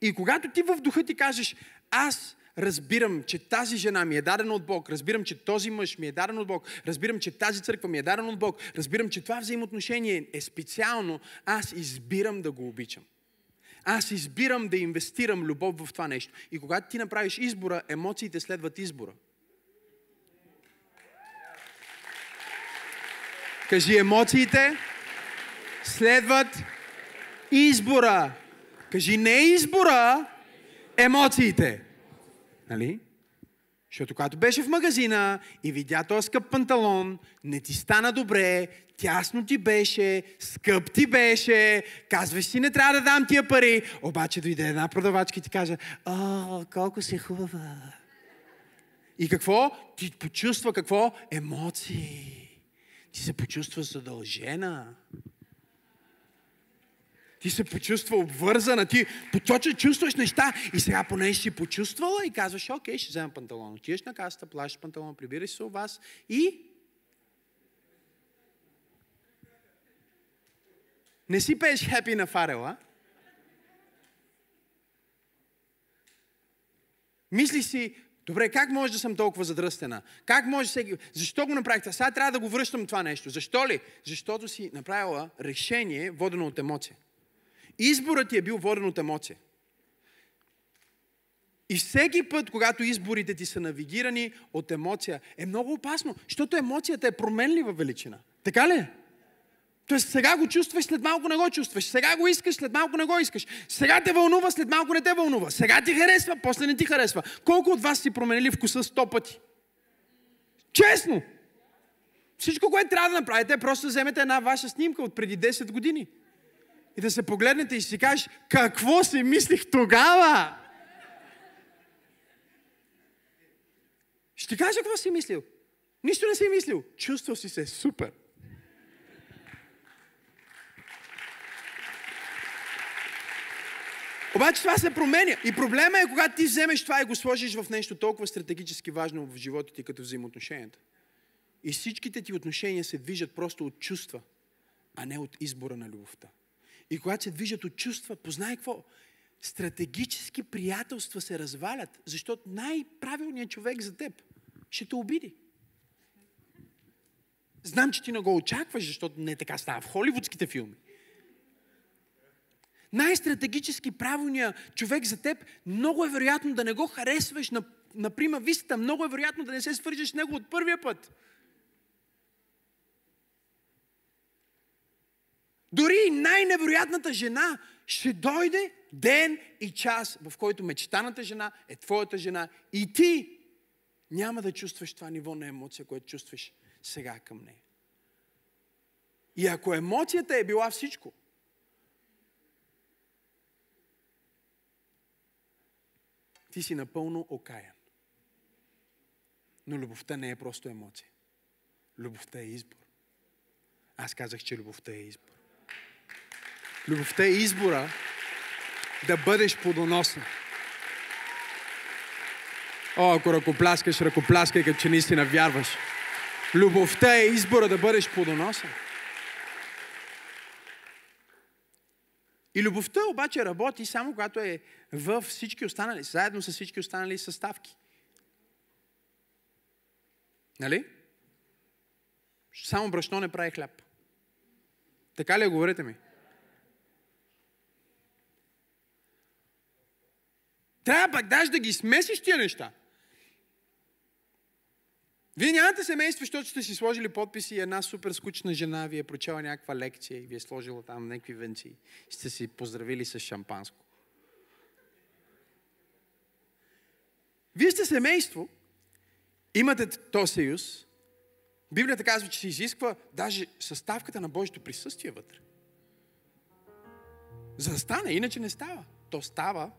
И когато ти в духа ти кажеш, аз разбирам, че тази жена ми е дадена от Бог, разбирам, че този мъж ми е даден от Бог, разбирам, че тази църква ми е дадена от Бог, разбирам, че това взаимоотношение е специално, аз избирам да го обичам. Аз избирам да инвестирам любов в това нещо. И когато ти направиш избора, емоциите следват избора. Кажи емоциите следват избора. Кажи не избора, емоциите. Нали? Защото когато беше в магазина и видя този скъп панталон, не ти стана добре, тясно ти беше, скъп ти беше, казваш си, не трябва да дам тия пари. Обаче дойде една продавачка и ти каже, о, колко си хубава. И какво? Ти почувства какво? Емоции. Ти се почувства задължена. Ти се почувства обвързана, ти поточно чувстваш неща и сега поне си почувствала и казваш, окей, ще взема панталон. Отиваш на касата, плащаш панталон, прибираш се у вас и Не си пееш хепи на фарела. Мисли си, добре, как може да съм толкова задръстена? Как може всеки... Защо го направихте? Сега трябва да го връщам това нещо. Защо ли? Защото си направила решение, водено от емоция. Изборът ти е бил воден от емоция. И всеки път, когато изборите ти са навигирани от емоция, е много опасно, защото емоцията е променлива величина. Така ли? Тоест сега го чувстваш, след малко не го чувстваш. Сега го искаш, след малко не го искаш. Сега те вълнува, след малко не те вълнува. Сега ти харесва, после не ти харесва. Колко от вас си променили вкуса сто пъти? Честно! Всичко, което трябва да направите, е просто вземете една ваша снимка от преди 10 години и да се погледнете и си кажеш, какво си мислих тогава? Ще кажа какво си мислил. Нищо не си мислил. Чувствал си се супер. Обаче това се променя. И проблема е, когато ти вземеш това и го сложиш в нещо толкова стратегически важно в живота ти, като взаимоотношенията. И всичките ти отношения се движат просто от чувства, а не от избора на любовта. И когато се движат от чувства, познай какво? Стратегически приятелства се развалят, защото най-правилният човек за теб ще те обиди. Знам, че ти не го очакваш, защото не така става в холивудските филми. Най-стратегически правилният човек за теб, много е вероятно да не го харесваш на, на прима виста, много е вероятно да не се свържеш с него от първия път. Дори най-невероятната жена ще дойде ден и час, в който мечтаната жена е твоята жена и ти няма да чувстваш това ниво на емоция, което чувстваш сега към нея. И ако емоцията е била всичко, ти си напълно окаян. Но любовта не е просто емоция. Любовта е избор. Аз казах, че любовта е избор. Любовта е избора да бъдеш плодоносен. О, ако ръкопляскаш, ръкопляскай, като че наистина вярваш. Любовта е избора да бъдеш плодоносен. И любовта обаче работи само когато е в всички останали, заедно с всички останали съставки. Нали? Само брашно не прави хляб. Така ли е, говорите ми? Трябва пък даже да ги смесиш тия неща. Вие нямате семейство, защото сте си сложили подписи и една супер скучна жена ви е прочела някаква лекция и ви е сложила там някакви венци. Сте си поздравили с шампанско. Вие сте семейство, имате този съюз. Библията казва, че се изисква даже съставката на Божието присъствие вътре. За да стане, иначе не става. То става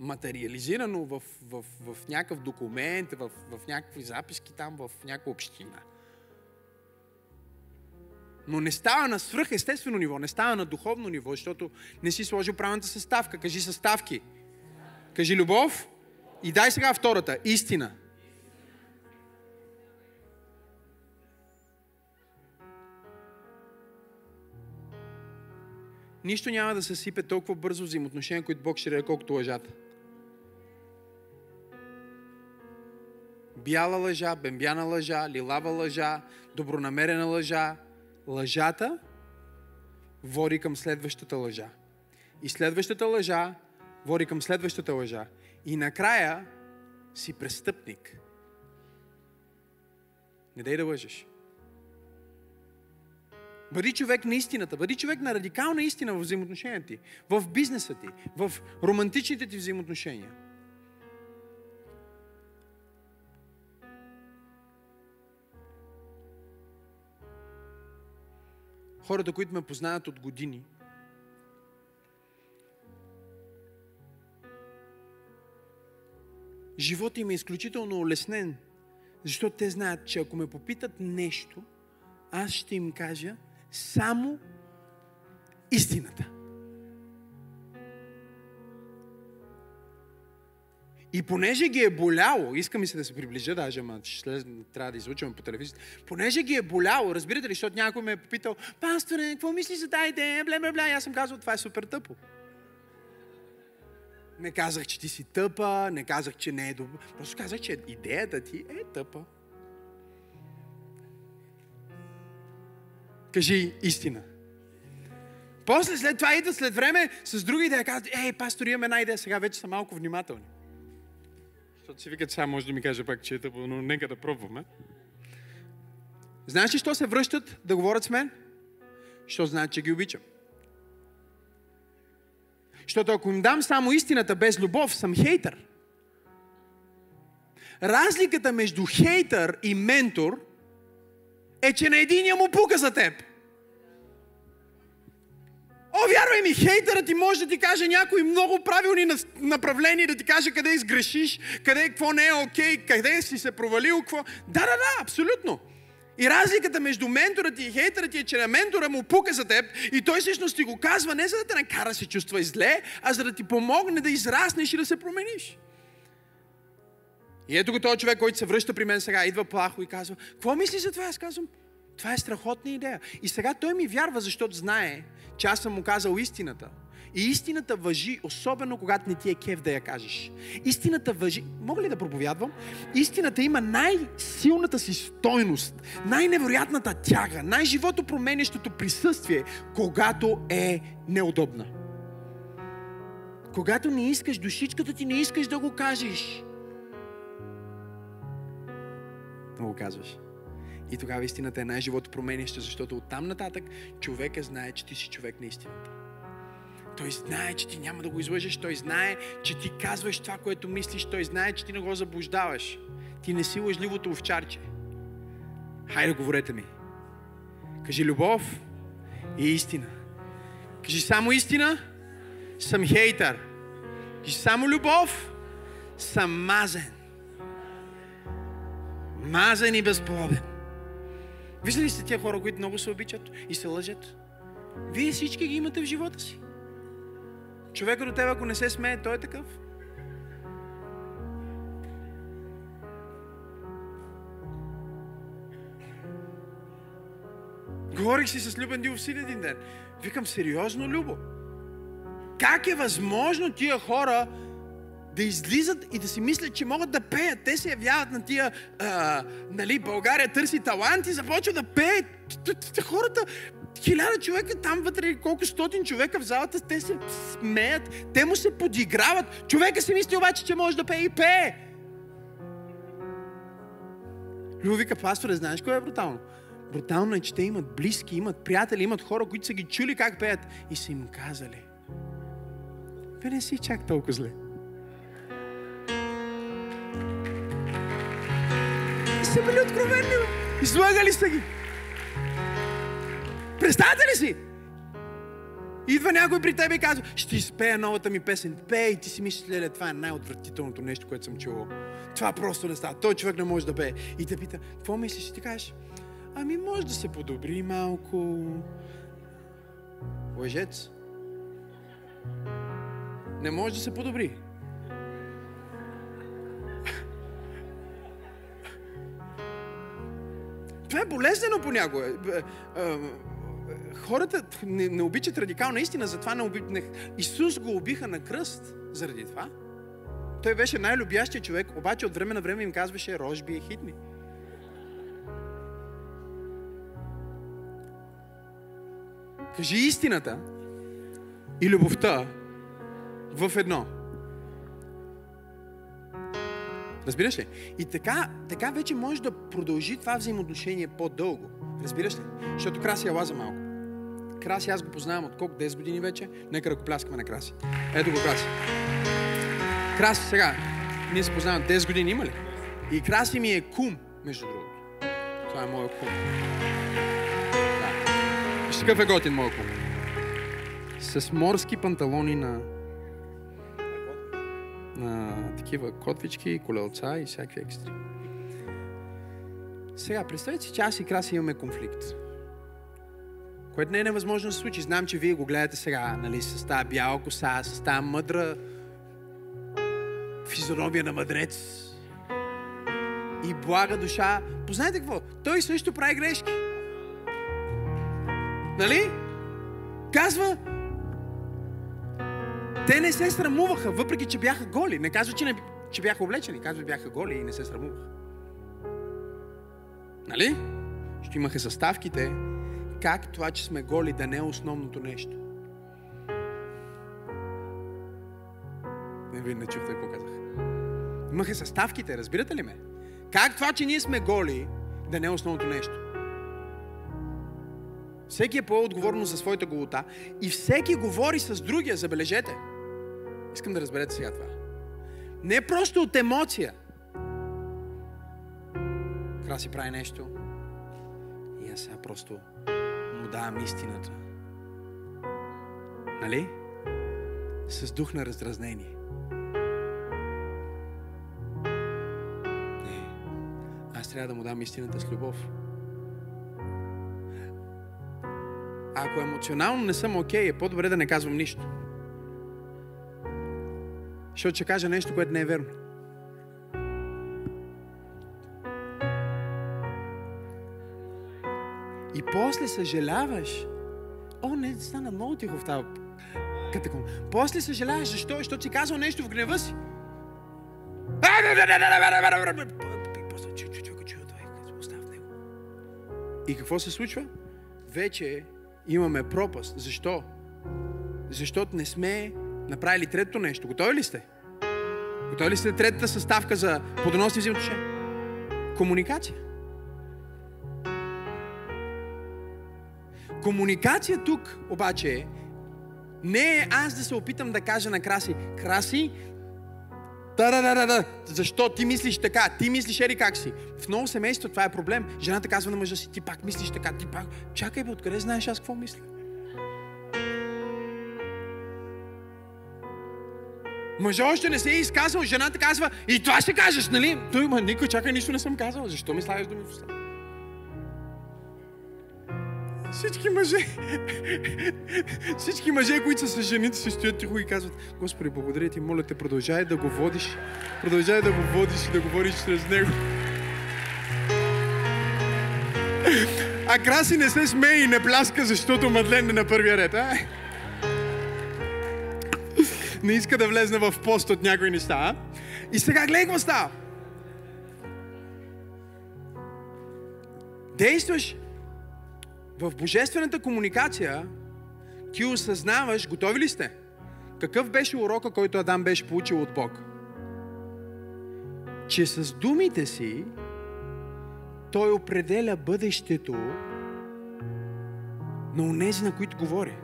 материализирано в, в, в, някакъв документ, в, в някакви записки там, в някаква община. Но не става на свръхестествено ниво, не става на духовно ниво, защото не си сложил правилната съставка. Кажи съставки. Кажи любов. И дай сега втората. Истина. Нищо няма да се сипе толкова бързо взаимоотношения, които Бог ще даде, колкото лъжата. Бяла лъжа, бембяна лъжа, лилава лъжа, добронамерена лъжа. Лъжата води към следващата лъжа. И следващата лъжа води към следващата лъжа. И накрая си престъпник. Не дай да лъжеш. Бъди човек на истината, бъди човек на радикална истина в взаимоотношенията ти, в бизнеса ти, в романтичните ти взаимоотношения. Хората, които ме познават от години, живота им е изключително улеснен, защото те знаят, че ако ме попитат нещо, аз ще им кажа само истината. И понеже ги е боляло, искам ми се да се приближа даже, ама трябва да излучвам по телевизията, понеже ги е боляло, разбирате ли, защото някой ме е попитал, пасторе, какво мислиш за тази идея, бле, бле, бле, аз съм казал, това е супер тъпо. Не казах, че ти си тъпа, не казах, че не е добър. Просто казах, че идеята ти е тъпа. Кажи истина. После след това идва след време с други идеи, казват, ей, пастор, имаме една идея, сега вече са малко внимателни. Защото си викат, сега може да ми каже пак, че е тъпо, но нека да пробваме. Знаеш ли, що се връщат да говорят с мен? Що знаят, че ги обичам. Защото ако им дам само истината без любов, съм хейтър. Разликата между хейтър и ментор е, че на единия му пука за теб. О, вярвай ми, хейтерът ти може да ти каже някои много правилни направления, да ти каже къде изгрешиш, къде какво не е окей, okay, къде си се провалил, какво. Да, да, да, абсолютно. И разликата между ментора ти и хейтера ти е, че на ментора му пука за теб и той всъщност ти го казва не за да те накара се чувства зле, а за да ти помогне да израснеш и да се промениш. И ето го този човек, който се връща при мен сега, идва плахо и казва, какво мислиш за това? Аз казвам, това е страхотна идея. И сега той ми вярва, защото знае, че аз съм му казал истината. И истината въжи, особено когато не ти е кев да я кажеш. Истината въжи. Мога ли да проповядвам? Истината има най-силната си стойност, най-невероятната тяга, най-живото променящото присъствие, когато е неудобна. Когато не искаш, душичката ти не искаш да го кажеш. Но го казваш. И тогава истината е най-живото променяща, защото оттам нататък човека знае, че ти си човек на истината. Той знае, че ти няма да го излъжеш. Той знае, че ти казваш това, което мислиш. Той знае, че ти не го заблуждаваш. Ти не си лъжливото овчарче. Хайде, говорете ми. Кажи любов и истина. Кажи само истина, съм хейтър. Кажи само любов, съм мазен. Мазен и безплоден. Виждали ли сте тия хора, които много се обичат и се лъжат? Вие всички ги имате в живота си. Човека до тебе, ако не се смее, той е такъв. Говорих си с Любен Дилов син един ден. Викам, сериозно, Любо? Как е възможно тия хора да излизат и да си мислят, че могат да пеят. Те се явяват на тия, а, нали, България търси талант и започват да пеят. Хората, хиляда човека там вътре, колко стотин човека в залата, те се смеят, те му се подиграват. Човека си мисли обаче, че може да пее и пее. Любо вика, пасторе, знаеш кое е брутално? Брутално е, че те имат близки, имат приятели, имат хора, които са ги чули как пеят и са им казали. Бе не си чак толкова зле. Са били откровени. Излагали са ги. Представете ли си? Идва някой при тебе и казва, ще изпея новата ми песен. Пей, и ти си мислиш, леле, това е най-отвратителното нещо, което съм чувал. Това просто не става. Той човек не може да пее. И те пита, какво мислиш? И ти кажеш, ами може да се подобри малко. Лъжец. Не може да се подобри. Е болезнено понякога. Хората не, не обичат радикална истина, затова не обичат. Исус го убиха на кръст заради това. Той беше най-любящия човек, обаче от време на време им казваше рожби и хитни. Кажи истината и любовта в едно. Разбираш ли? И така, така вече може да продължи това взаимоотношение по-дълго. Разбираш ли? Защото Краси я лаза малко. Краси аз го познавам от колко 10 години вече. Нека да го пляскаме на Краси. Ето го Краси. Краси сега. Ние се познаваме 10 години, има ли? И Краси ми е кум, между другото. Това е моят кум. Да. Вижте какъв е готин моят кум. С морски панталони на на такива котвички, колелца и всякакви екстри. Сега, представете си, че аз и Краси имаме конфликт. Което не е невъзможно да се случи. Знам, че вие го гледате сега, нали, с тази бяла коса, с тази мъдра физиономия на мъдрец и блага душа. Познайте какво? Той също прави грешки. Нали? Казва, те не се срамуваха, въпреки че бяха голи. Не казва, че, не, че бяха облечени, казва, че бяха голи и не се срамуваха. Нали? Ще имаха съставките. Как това, че сме голи, да не е основното нещо? Не ви не чухте какво казах. Имаха съставките, разбирате ли ме? Как това, че ние сме голи, да не е основното нещо? Всеки е по-отговорно за своята голота и всеки говори с другия, забележете. Искам да разберете сега това. Не просто от емоция. Краси прави нещо и аз сега просто му давам истината. Нали? С дух на раздразнение. Не. Аз трябва да му дам истината с любов. ако емоционално не съм окей, okay, е по-добре да не казвам нищо. Защото ще кажа нещо, което не е верно. И после съжаляваш. О, не, стана много тихо в тази катаком. После съжаляваш, защо? Защото си казал нещо в гнева си. И какво се случва? Вече имаме пропаст. Защо? Защото не сме направили третото нещо. Готови ли сте? Готови ли сте третата съставка за плодоносни взаимоотношения? Комуникация. Комуникация тук обаче е Не е аз да се опитам да кажа на Краси, Краси, да, да, да, да, да. Защо ти мислиш така? Ти мислиш ери как си. В много семейства това е проблем. Жената казва на мъжа си, ти пак мислиш така, ти пак. Чакай бе, откъде знаеш аз какво мисля? Мъжа още не се е изказал, жената казва, и това ще кажеш, нали? Той, ма, никой, чакай, нищо не съм казал. Защо ми слагаш думи в уста? Всички мъже, всички мъже, които са с жените, си стоят тихо и казват, Господи, благодаря ти, моля те, продължай да го водиш, продължай да го водиш и да говориш чрез него. А Краси не се смее и не пляска, защото Мадлен е на първия ред, а? Не иска да влезне в пост от някои неща? И сега гледай какво става. Действаш в божествената комуникация ти осъзнаваш, готови ли сте? Какъв беше урока, който Адам беше получил от Бог? Че с думите си той определя бъдещето на унези, на които говори.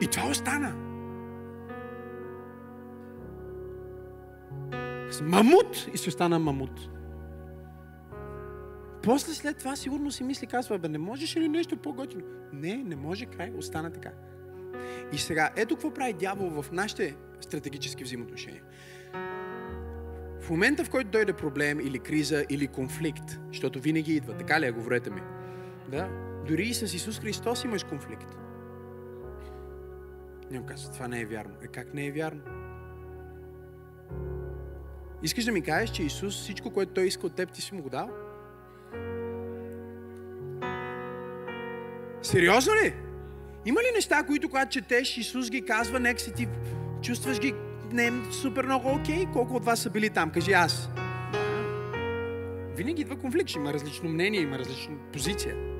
И това остана. Мамут и се остана мамут. После след това сигурно си мисли, казва, бе, не можеш ли нещо по-готино? Не, не може, край, остана така. И сега, ето какво прави дявол в нашите стратегически взаимоотношения. В момента, в който дойде проблем или криза или конфликт, защото винаги идва, така ли е, говорете ми? Да? Дори и с Исус Христос имаш конфликт. Няма казва, това не е вярно. Е, как не е вярно? Искаш да ми кажеш, че Исус всичко, което Той иска от теб, ти си му го дал? Сериозно ли? Има ли неща, които когато четеш, Исус ги казва, нека си ти чувстваш ги не супер много окей? Колко от вас са били там? Кажи аз. Винаги идва конфликт, има различно мнение, има различна позиция.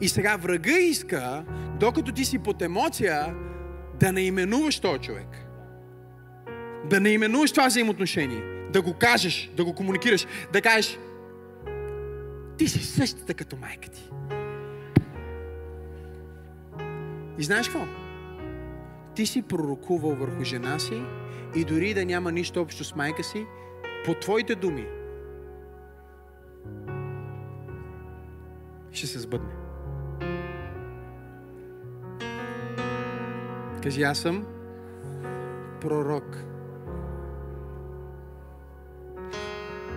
И сега врага иска, докато ти си под емоция, да наименуваш този човек. Да наименуваш това взаимоотношение. Да го кажеш, да го комуникираш, да кажеш ти си същата като майка ти. И знаеш какво? Ти си пророкувал върху жена си и дори да няма нищо общо с майка си, по твоите думи ще се сбъдне. Кажи, аз съм пророк.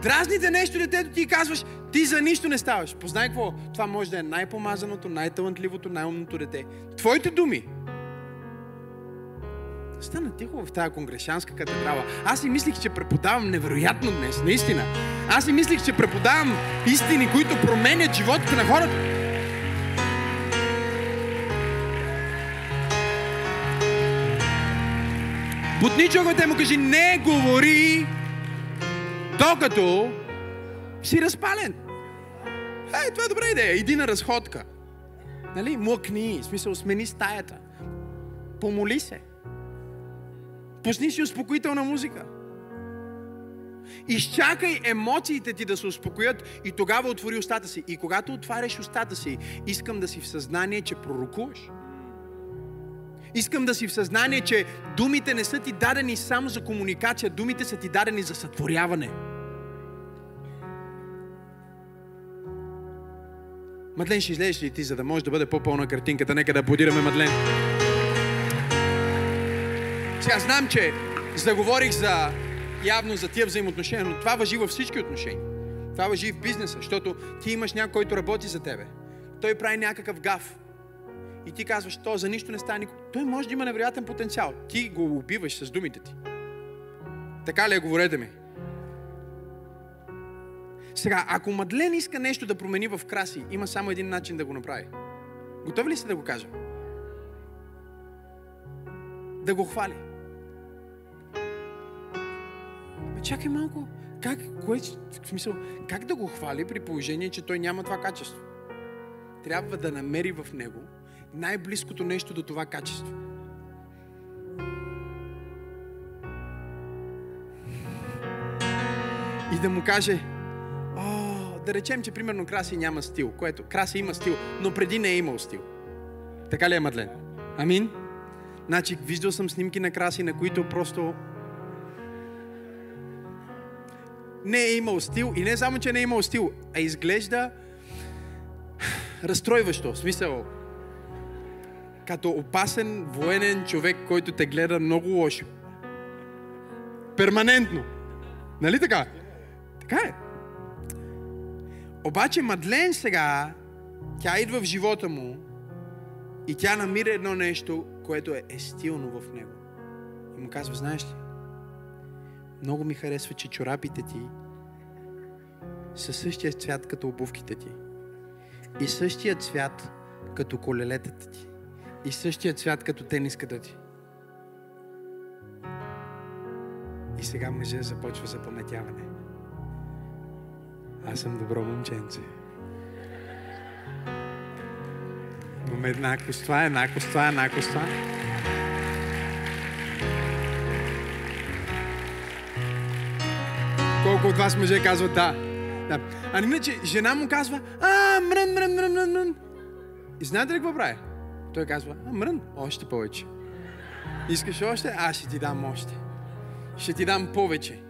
Дразните нещо детето ти казваш, ти за нищо не ставаш. Познай какво? Това може да е най-помазаното, най-талантливото, най-умното дете. Твоите думи. Стана тихо в тази конгрешанска катедрала. Аз си мислих, че преподавам невероятно днес, наистина. Аз си мислих, че преподавам истини, които променят животите на хората. Бутни човекът му кажи, не говори, докато си разпален. Ей, това е добра идея. Иди на разходка. Нали? Млъкни, в смисъл, смени стаята. Помоли се. Пусни си успокоителна музика. Изчакай емоциите ти да се успокоят и тогава отвори устата си. И когато отваряш устата си, искам да си в съзнание, че пророкуваш. Искам да си в съзнание, че думите не са ти дадени само за комуникация, думите са ти дадени за сътворяване. Мадлен, ще излезеш ли ти, за да може да бъде по-пълна картинката? Нека да аплодираме Мадлен. Сега знам, че заговорих за явно за тия взаимоотношения, но това въжи във всички отношения. Това въжи и в бизнеса, защото ти имаш някой, който работи за тебе. Той прави някакъв гаф. И ти казваш, то за нищо не стане никога. Той може да има невероятен потенциал. Ти го убиваш с думите ти. Така ли е, говорете ми? Сега, ако Мадлен иска нещо да промени в краси, има само един начин да го направи. Готови ли сте да го кажа? Да го хвали. Бе, чакай малко. Как, кое, в смисъл, как да го хвали при положение, че той няма това качество? Трябва да намери в него най-близкото нещо до това качество. И да му каже, О, да речем, че примерно Краси няма стил, което Краси има стил, но преди не е имал стил. Така ли е, Мадлен? Амин? Значи, виждал съм снимки на краси, на които просто не е имал стил. И не само, че не е имал стил, а изглежда разстройващо. В смисъл, като опасен военен човек, който те гледа много лошо. Перманентно. Нали така? Така е. Обаче Мадлен сега, тя идва в живота му и тя намира едно нещо, което е, е стилно в него. И му казва, знаеш ли, много ми харесва, че чорапите ти са същия цвят като обувките ти. И същия цвят като колелетата ти. И същия цвят като тениската ти. И сега мъжът започва за паметяване. Аз съм добро момченце. Имаме еднакво с това, еднакво с това, еднакво с това. Колко от вас мъже казват да? да. А иначе жена му казва, а, мрън, мрън, мрън, мрън, мрън. И знаете ли какво прави? Той казва, а, мрън, още повече. Искаш още? Аз ще ти дам още. Ще ти дам повече.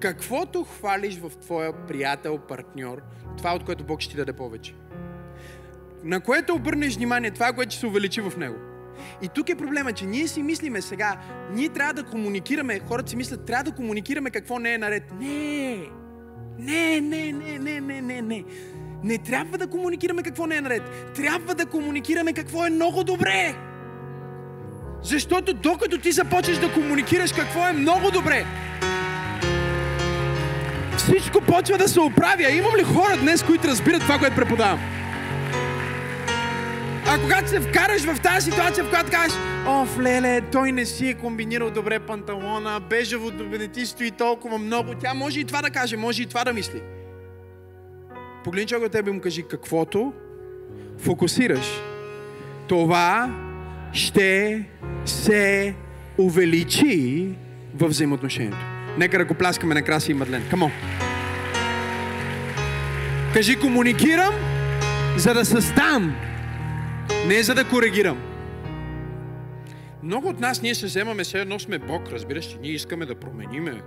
Каквото хвалиш в твоя приятел, партньор, това от което Бог ще ти даде повече. На което обърнеш внимание, това, което ще се увеличи в него. И тук е проблема, че ние си мислиме сега, ние трябва да комуникираме, хората си мислят, трябва да комуникираме какво не е наред. Не! Не, не, не, не, не, не, не. Не трябва да комуникираме какво не е наред. Трябва да комуникираме какво е много добре. Защото докато ти започнеш да комуникираш какво е много добре, всичко почва да се оправя. Имам ли хора днес, които разбират това, което преподавам? А когато се вкараш в тази ситуация, в която кажеш, о, леле, той не си е комбинирал добре панталона, бежевото не ти стои толкова много, тя може и това да каже, може и това да мисли. Погледни човек от тебе и му кажи, каквото фокусираш, това ще се увеличи в взаимоотношението. Нека да го пляскаме на Краси и Мадлен. Камо. Кажи, комуникирам, за да създам, не за да коригирам. Много от нас ние се вземаме, все едно сме Бог, разбираш, че ние искаме да промениме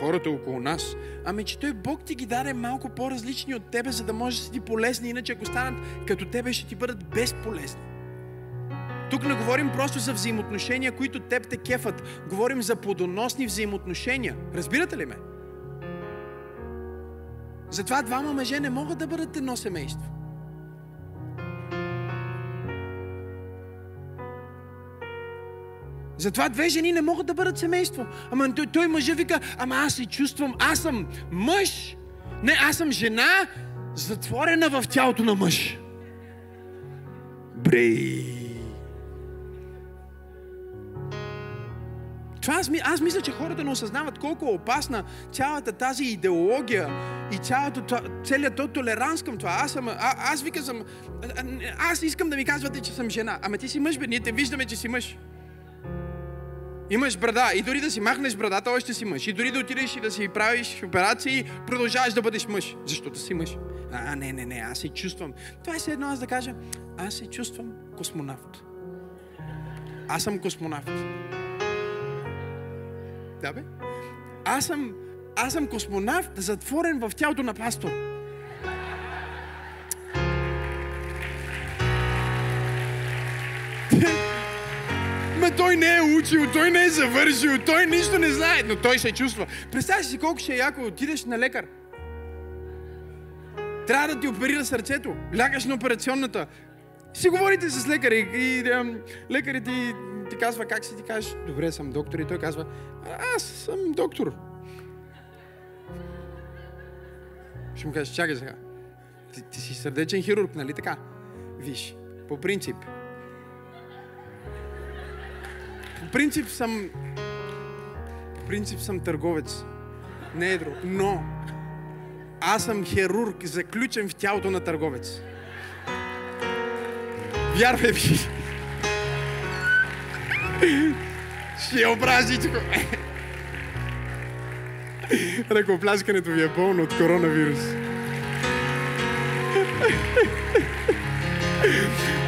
хората около нас. Ами, че Той Бог ти ги даде малко по-различни от тебе, за да може да си ти полезни, иначе ако станат като тебе, ще ти бъдат безполезни. Тук не говорим просто за взаимоотношения, които теб те кефат. Говорим за плодоносни взаимоотношения. Разбирате ли ме? Затова двама мъже не могат да бъдат едно семейство. Затова две жени не могат да бъдат семейство. Ама той, той мъжа вика, ама аз се чувствам, аз съм мъж. Не, аз съм жена, затворена в тялото на мъж. Брей. Това аз, аз мисля, че хората не осъзнават колко е опасна цялата тази идеология и цялото, целият то толеранс към това. Аз, съм, а, аз вика съм, аз искам да ми казвате, че съм жена. Ама ти си мъж, бе, ние те виждаме, че си мъж. Имаш брада и дори да си махнеш брадата, още си мъж. И дори да отидеш и да си правиш операции, продължаваш да бъдеш мъж. Защото си мъж. А, не, не, не, аз се чувствам. Това е все едно аз да кажа, аз се чувствам космонавт. Аз съм космонавт. Да бе? Аз съм, аз съм космонавт, затворен в тялото на пастор. Ме той не е учил, той не е завършил, той нищо не знае, но той се чувства. Представяш си колко ще е яко отидеш на лекар. Трябва да ти оперира сърцето. Лягаш на операционната. Си говорите с лекари и, и лекарите ти, ти казва как си ти кажеш. Добре, съм доктор. И той казва, аз съм доктор. Ще му кажеш, чакай сега. Ти, ти си сърдечен хирург, нали така? Виж, по принцип, по принцип съм... По принцип съм търговец. Не е друг. Но аз съм хирург, заключен в тялото на търговец. Вярвай ми. Ще я всичко. Ръкопляскането ви е пълно от коронавирус.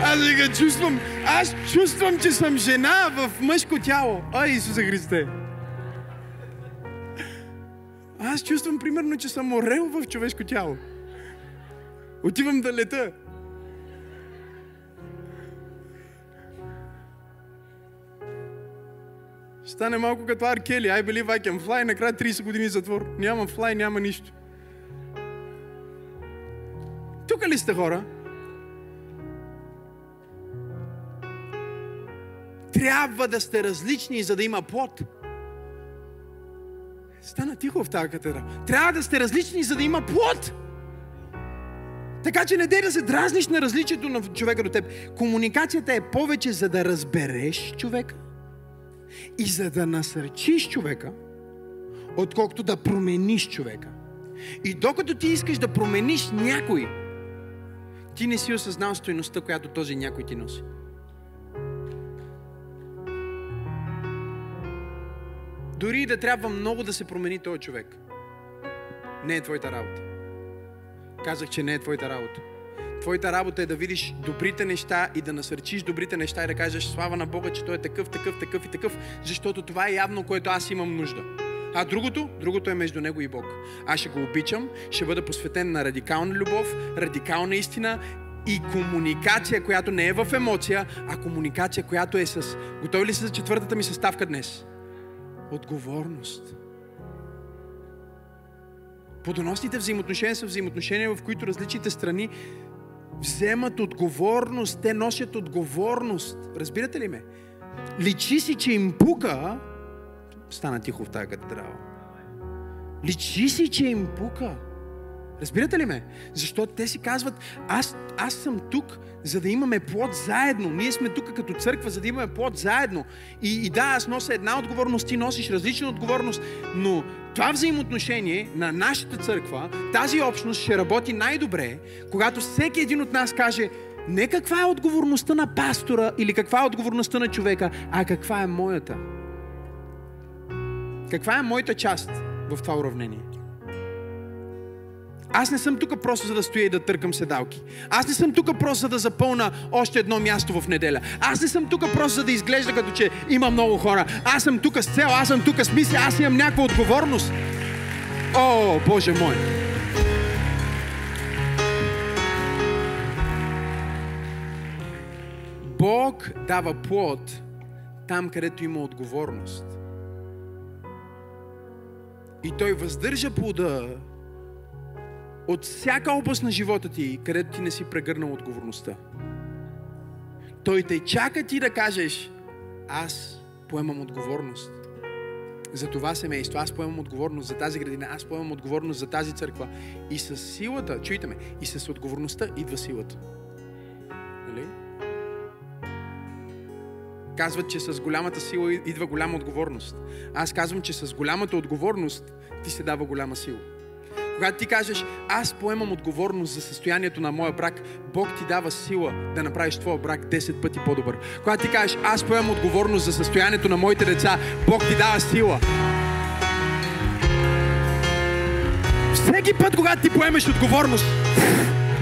Аз вика, чувствам, аз чувствам, че съм жена в мъжко тяло. Ай, Исуса Христе! Аз чувствам примерно, че съм орел в човешко тяло. Отивам да лета. Стане малко като Аркели. I believe I can fly. Накрая 30 години затвор. Няма флай, няма нищо. Тук ли сте хора? Трябва да сте различни, за да има плод. Стана тихо в тази катедра. Трябва да сте различни, за да има плод. Така че не дей да се дразниш на различието на човека до теб. Комуникацията е повече за да разбереш човека и за да насърчиш човека, отколкото да промениш човека. И докато ти искаш да промениш някой, ти не си осъзнал стоеността, която този някой ти носи. Дори и да трябва много да се промени този човек. Не е твоята работа. Казах, че не е твоята работа. Твоята работа е да видиш добрите неща и да насърчиш добрите неща и да кажеш слава на Бога, че Той е такъв, такъв, такъв и такъв, защото това е явно, което аз имам нужда. А другото, другото е между него и Бог. Аз ще го обичам, ще бъда посветен на радикална любов, радикална истина и комуникация, която не е в емоция, а комуникация, която е с... Готови ли са за четвъртата ми съставка днес? Отговорност. Плодоносните взаимоотношения са взаимоотношения, в които различните страни вземат отговорност, те носят отговорност. Разбирате ли ме? Личи си, че им пука, стана тихо в тази катедрала. Личи си, че им пука. Разбирате ли ме? Защото те си казват, аз, аз съм тук, за да имаме плод заедно. Ние сме тук като църква, за да имаме плод заедно. И, и да, аз нося една отговорност, ти носиш различна отговорност, но това взаимоотношение на нашата църква, тази общност ще работи най-добре, когато всеки един от нас каже, не каква е отговорността на пастора или каква е отговорността на човека, а каква е моята. Каква е моята част в това уравнение? Аз не съм тук просто за да стоя и да търкам седалки. Аз не съм тук просто за да запълна още едно място в неделя. Аз не съм тук просто за да изглежда като че има много хора. Аз съм тук с цел, аз съм тук с мисия, аз имам някаква отговорност. О, Боже мой! Бог дава плод там, където има отговорност. И Той въздържа плода от всяка област на живота ти, където ти не си прегърнал отговорността. Той те чака ти да кажеш, аз поемам отговорност. За това семейство, аз поемам отговорност за тази градина, аз поемам отговорност за тази църква. И с силата, чуйте ме, и с отговорността идва силата. Нали? Казват, че с голямата сила идва голяма отговорност. Аз казвам, че с голямата отговорност ти се дава голяма сила. Когато ти кажеш, аз поемам отговорност за състоянието на моя брак, Бог ти дава сила да направиш твоя брак 10 пъти по-добър. Когато ти кажеш, аз поемам отговорност за състоянието на моите деца, Бог ти дава сила. Всеки път, когато ти поемеш отговорност,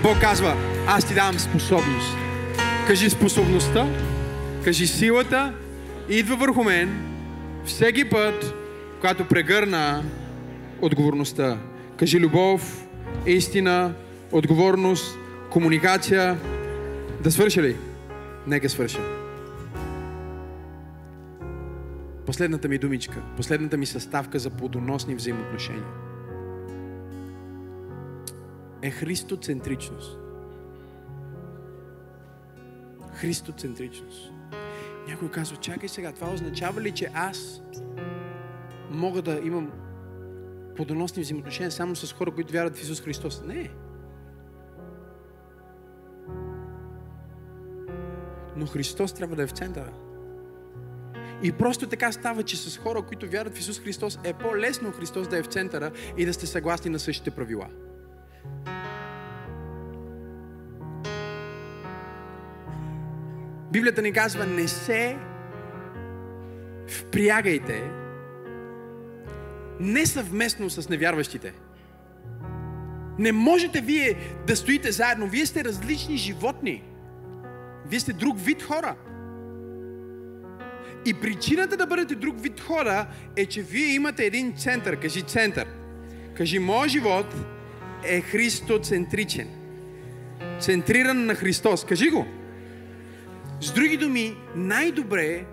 Бог казва, аз ти давам способност. Кажи способността, кажи силата, идва върху мен всеки път, когато прегърна отговорността. Кажи любов, истина, отговорност, комуникация. Да свърша ли? Нека свърша. Последната ми думичка, последната ми съставка за плодоносни взаимоотношения е христоцентричност. Христоцентричност. Някой казва, чакай сега, това означава ли, че аз мога да имам плодоносни взаимоотношения само с хора, които вярват в Исус Христос. Не. Но Христос трябва да е в центъра. И просто така става, че с хора, които вярват в Исус Христос, е по-лесно Христос да е в центъра и да сте съгласни на същите правила. Библията ни казва, не се впрягайте не съвместно с невярващите. Не можете вие да стоите заедно. Вие сте различни животни. Вие сте друг вид хора. И причината да бъдете друг вид хора е, че вие имате един център. Кажи център. Кажи, моят живот е христоцентричен. Центриран на Христос. Кажи го. С други думи, най-добре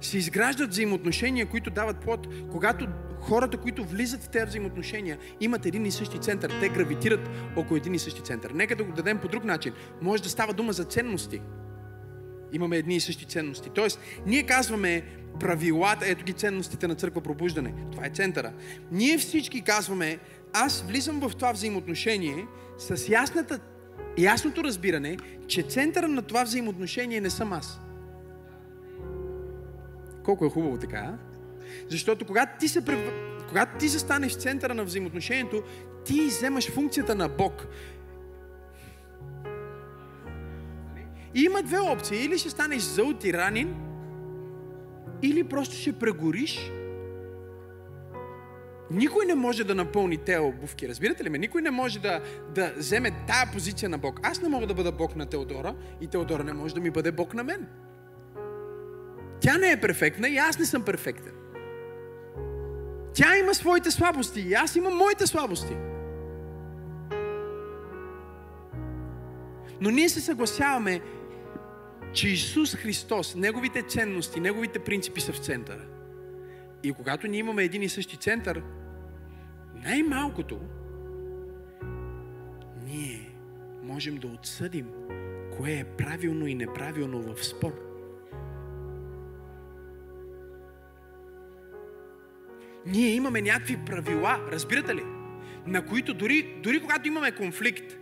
се изграждат взаимоотношения, които дават плод, когато хората, които влизат в тези взаимоотношения, имат един и същи център. Те гравитират около един и същи център. Нека да го дадем по друг начин. Може да става дума за ценности. Имаме едни и същи ценности. Тоест, ние казваме правилата, ето ги ценностите на църква пробуждане. Това е центъра. Ние всички казваме, аз влизам в това взаимоотношение с ясната, ясното разбиране, че центъра на това взаимоотношение не съм аз. Колко е хубаво така? Защото когато ти се, когато ти застанеш в центъра на взаимоотношението, ти вземаш функцията на Бог. И има две опции. Или ще станеш зъл тиранин, или просто ще прегориш. Никой не може да напълни те обувки, разбирате ли ме? Никой не може да, да вземе тая позиция на Бог. Аз не мога да бъда Бог на Теодора и Теодора не може да ми бъде Бог на мен. Тя не е перфектна и аз не съм перфектен. Тя има своите слабости и аз имам моите слабости. Но ние се съгласяваме, че Исус Христос, Неговите ценности, Неговите принципи са в центъра. И когато ние имаме един и същи център, най-малкото, ние можем да отсъдим кое е правилно и неправилно в спор. Ние имаме някакви правила, разбирате ли? На които дори, дори когато имаме конфликт,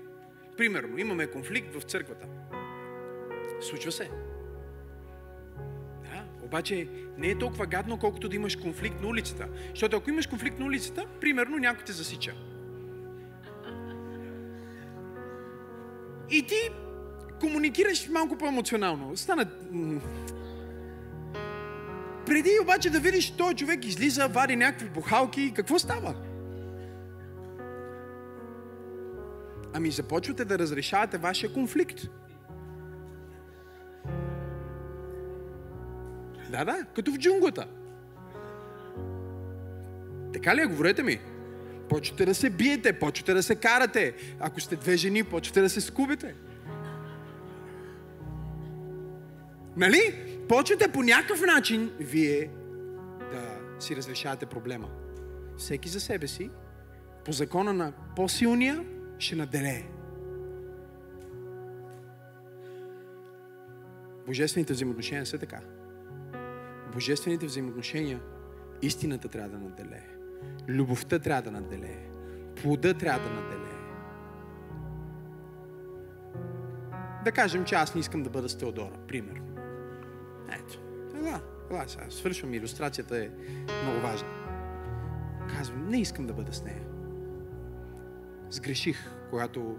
примерно, имаме конфликт в църквата, случва се. Да, обаче не е толкова гадно, колкото да имаш конфликт на улицата. Защото ако имаш конфликт на улицата, примерно някой те засича. И ти комуникираш малко по-емоционално. Стана преди обаче да видиш, той човек излиза, вади някакви бухалки, какво става? Ами започвате да разрешавате вашия конфликт. Да, да, като в джунглата. Така ли е? Говорете ми. Почвате да се биете, почвате да се карате. Ако сте две жени, почвате да се скубите. Нали? почвате по някакъв начин вие да си разрешавате проблема. Всеки за себе си, по закона на по-силния, ще наделее. Божествените взаимоотношения са така. Божествените взаимоотношения, истината трябва да наделее. Любовта трябва да наделее. Плода трябва да наделее. Да кажем, че аз не искам да бъда с Теодора, примерно. Ето. Ела, ела сега. Свършвам. Иллюстрацията е много важна. Казвам, не искам да бъда с нея. Сгреших, когато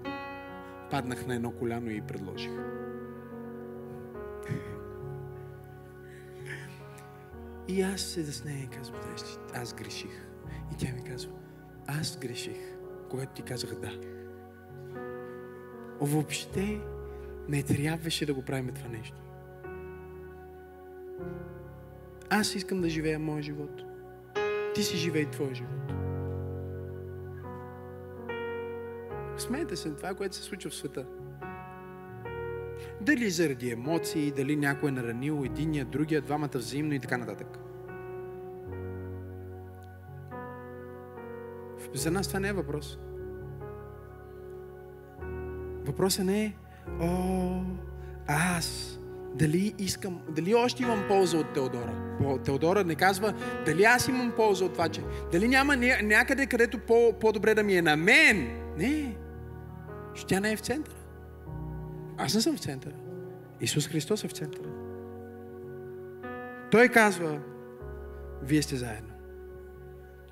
паднах на едно коляно и предложих. И аз седа с нея и казвам, аз греших. И тя ми казва, аз греших, когато ти казах да. Въобще не трябваше да го правим това нещо. Аз искам да живея моя живот. Ти си живей твоя живот. Смейте се на това, което се случва в света. Дали заради емоции, дали някой е наранил единия, другия, двамата взаимно и така нататък. За нас това не е въпрос. Въпросът не е, о, аз дали искам, дали още имам полза от Теодора. Теодора не казва, дали аз имам полза от това, че дали няма някъде, където по, по-добре да ми е на мен. Не. Що тя не е в центъра. Аз не съм в центъра. Исус Христос е в центъра. Той казва, вие сте заедно.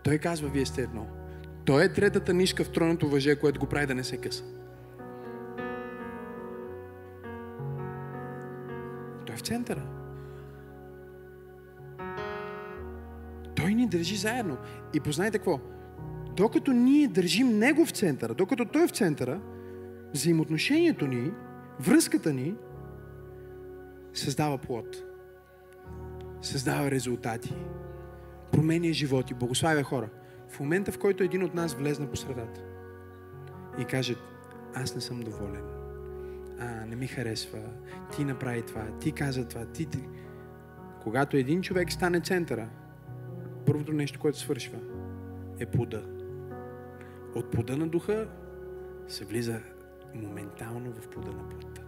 Той казва, вие сте едно. Той е третата нишка в тройното въже, което го прави да не се къса. В центъра. Той ни държи заедно. И познайте какво? Докато ние държим Него в центъра, докато Той е в центъра, взаимоотношението ни Връзката ни създава плод. Създава резултати. Променя животи. Благославя хора. В момента, в който един от нас влезна по средата и каже, аз не съм доволен. А, не ми харесва. Ти направи това. Ти каза това. Ти, ти. Когато един човек стане центъра, първото нещо, което свършва, е плода. От плода на духа се влиза моментално в плода на плътта.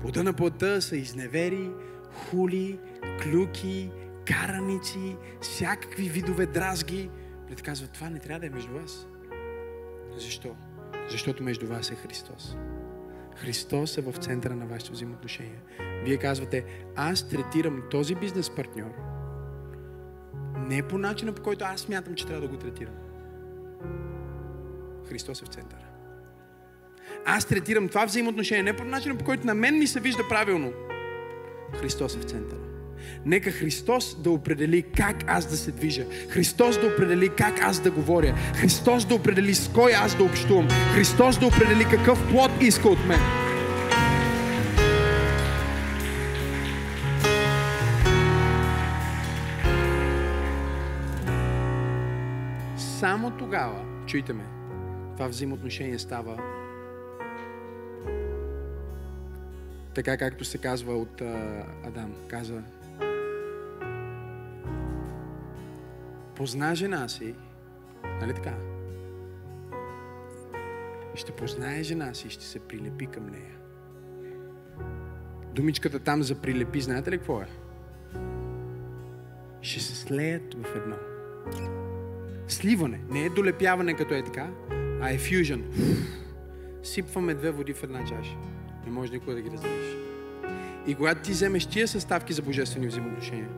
Плода на плътта са изневери, хули, клюки, караници, всякакви видове дразги. Плет казва, това не трябва да е между вас. Защо? Защото между вас е Христос. Христос е в центъра на вашето взаимоотношение. Вие казвате, аз третирам този бизнес партньор не по начина, по който аз смятам, че трябва да го третирам. Христос е в центъра. Аз третирам това взаимоотношение не по начина, по който на мен ми се вижда правилно. Христос е в центъра. Нека Христос да определи как аз да се движа. Христос да определи как аз да говоря. Христос да определи с кой аз да общувам. Христос да определи какъв плод иска от мен. Само тогава, чуйте ме, това взаимоотношение става така както се казва от а, Адам. Каза, позна жена си, нали така? Ще познае жена си и ще се прилепи към нея. Думичката там за прилепи, знаете ли какво е? Ще се слеят в едно. Сливане. Не е долепяване като е така, а е фюжън. Сипваме две води в една чаша. Не може никога да ги разделиш. И когато ти вземеш тия съставки за божествени взаимоотношения,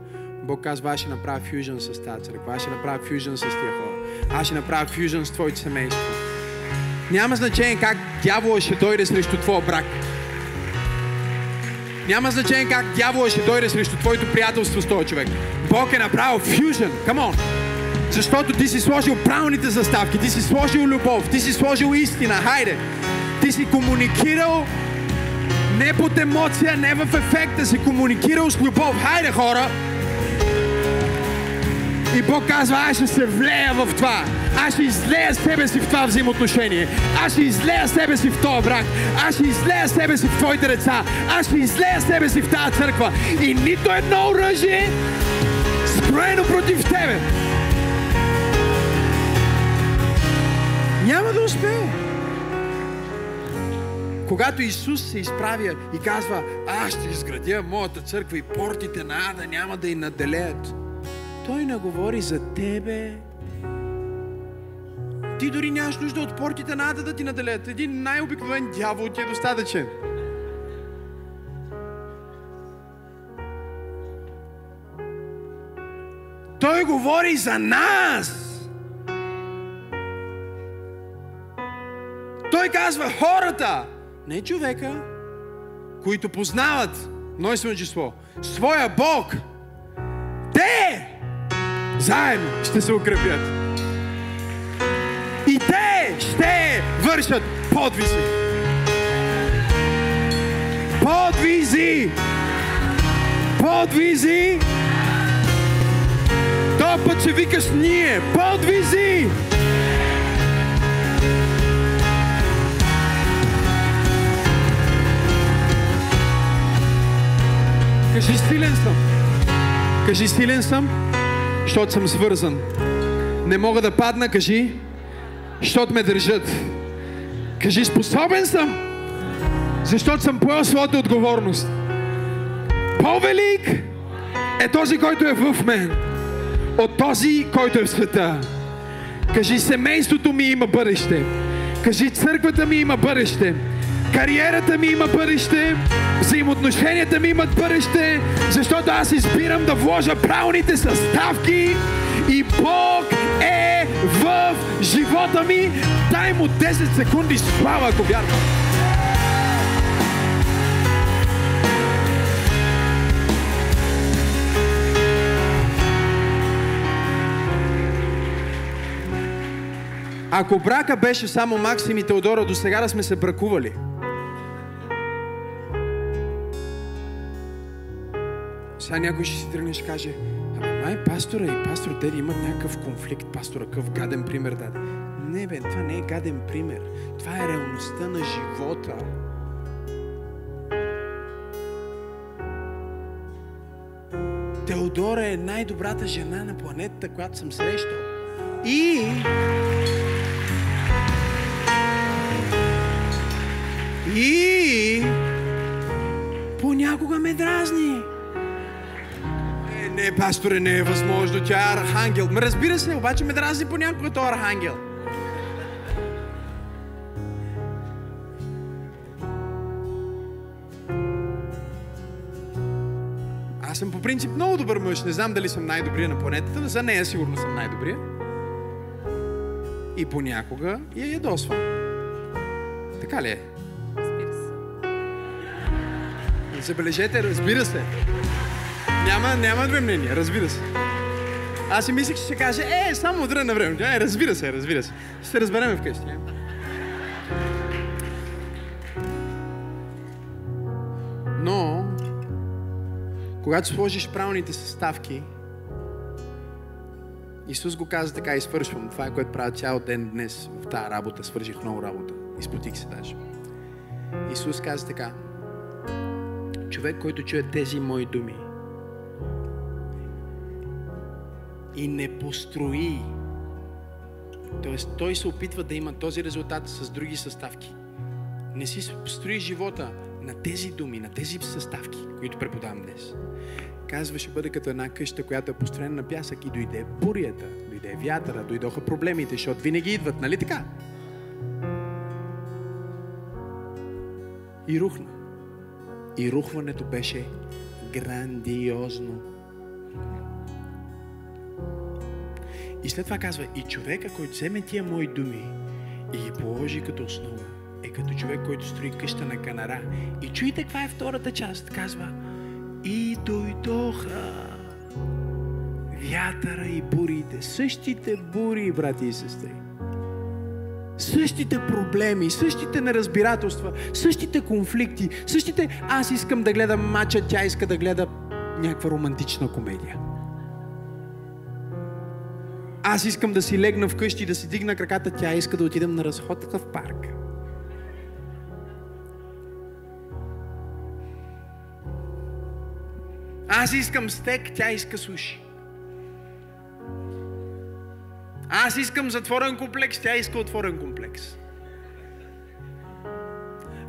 Бог казва, аз ще направя фюжън с тази църква, аз ще направя фюжън с тия хора, аз ще направя фюжън с твоите семейство. Няма значение как дявола ще дойде срещу твоя брак. Няма значение как дявола ще дойде срещу твоето приятелство с този човек. Бог е направил фюжън. Come on! Защото ти си сложил правилните заставки, ти си сложил любов, ти си сложил истина. Хайде! Ти си комуникирал не под емоция, не в ефекта, си комуникирал с любов. Хайде, хора! И Бог казва, аз ще се влея в това. Аз ще излея себе си в това взаимоотношение. Аз ще излея себе си в този брак. Аз ще излея себе си в твоите деца. Аз ще излея себе си в тази църква. И нито едно оръжие, строено против тебе, няма да успее. Когато Исус се изправя и казва, аз ще изградя моята църква и портите на ада няма да й наделеят. Той не говори за тебе. Ти дори нямаш нужда от портите на ада да ти наделеят. Един най-обикновен дявол ти е достатъчен. Той говори за нас. Той казва хората, не човека, които познават множествено число, своя Бог, те заедно ще се укрепят. И те ще вършат подвизи. Подвизи! Подвизи! То път ще викаш ние. Подвизи! Кажи силен съм. Кажи силен съм, защото съм свързан. Не мога да падна, кажи, защото ме държат. Кажи способен съм, защото съм поел своята отговорност. По-велик е този, който е в мен, от този, който е в света. Кажи, семейството ми има бъдеще. Кажи, църквата ми има бъдеще. Кариерата ми има бъдеще, взаимоотношенията ми имат бъдеще, защото аз избирам да вложа правилните съставки и Бог е в живота ми. Дай му 10 секунди слава, ако вярвам. Ако брака беше само Максим и Теодора, до сега да сме се бракували. Сега някой ще си тръгне и ще каже, ама май пастора и пастор Теди имат някакъв конфликт, пастора, какъв гаден пример даде. Не бе, това не е гаден пример. Това е реалността на живота. Теодора е най-добрата жена на планетата, която съм срещал. И... И... Понякога ме дразни. Не, пасторе, не е възможно. Тя е архангел. Ме разбира се, обаче ме дразни понякога този архангел. Аз съм по принцип много добър мъж. Не знам дали съм най-добрия на планетата, но за нея сигурно съм най-добрия. И понякога я ядосвам. Така ли е? Забележете, разбира се. Няма, няма две мнения, разбира се. Аз си мислех, че ще каже, е, само време на време. Е, разбира се, разбира се. Ще се разбереме вкъщи. Е? Но, когато сложиш правилните съставки, Исус го каза така и свършвам. Това е което правя цял ден днес в тази работа. Свърших много работа. Изплатих се даже. Исус каза така. Човек, който чуе тези мои думи и не построи, т.е. той се опитва да има този резултат с други съставки. Не си построи живота на тези думи, на тези съставки, които преподавам днес. Казва, ще бъде като една къща, която е построена на пясък и дойде бурята, дойде вятъра, дойдоха проблемите, защото винаги идват, нали така? И рухна. И рухването беше грандиозно. И след това казва, и човека, който вземе тия мои думи и ги положи като основа, е като човек, който строи къща на канара. И чуйте каква е втората част. Казва, и дойдоха вятъра и бурите. Същите бури, брати и сестри. Същите проблеми, същите неразбирателства, същите конфликти, същите аз искам да гледам мача, тя иска да гледа някаква романтична комедия. Аз искам да си легна вкъщи и да си дигна краката, тя иска да отидем на разходка в парк. Аз искам стек, тя иска суши. Аз искам затворен комплекс, тя иска отворен комплекс.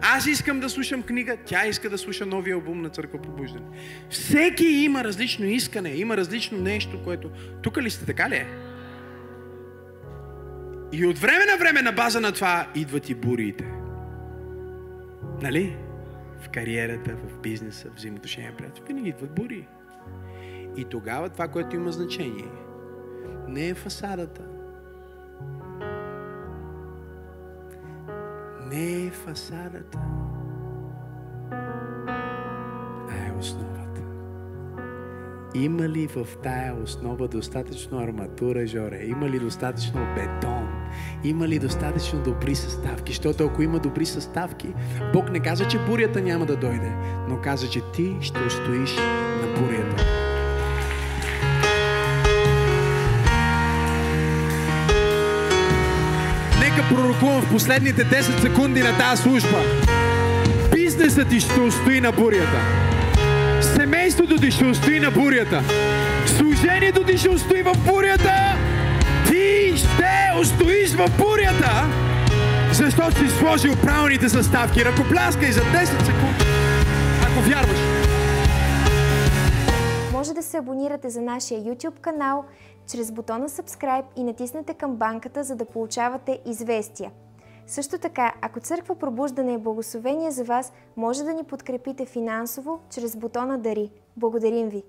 Аз искам да слушам книга, тя иска да слуша новия албум на Църква Пробуждане. Всеки има различно искане, има различно нещо, което... Тук ли сте, така ли е? И от време на време на база на това идват и буриите. Нали? В кариерата, в бизнеса, в взаимоотношения, приятел. Винаги идват бури. И тогава това, което има значение, не е фасадата. Не е фасадата. А е основата. Има ли в тая основа достатъчно арматура, Жоре? Има ли достатъчно бетон? Има ли достатъчно добри съставки? Защото ако има добри съставки, Бог не каза, че бурята няма да дойде, но каза, че ти ще устоиш на бурята. Нека пророкувам в последните 10 секунди на тази служба. Бизнесът ти ще устои на бурята. Семейството ти ще устои на бурята. Служението ти ще устои в бурята. Устоиш в бурята, защото си сложил правилните съставки. Ръкопляскай за 10 секунди, ако вярваш. Може да се абонирате за нашия YouTube канал чрез бутона Subscribe и натиснете камбанката, за да получавате известия. Също така, ако Църква Пробуждане е благословение за вас, може да ни подкрепите финансово чрез бутона Дари. Благодарим ви!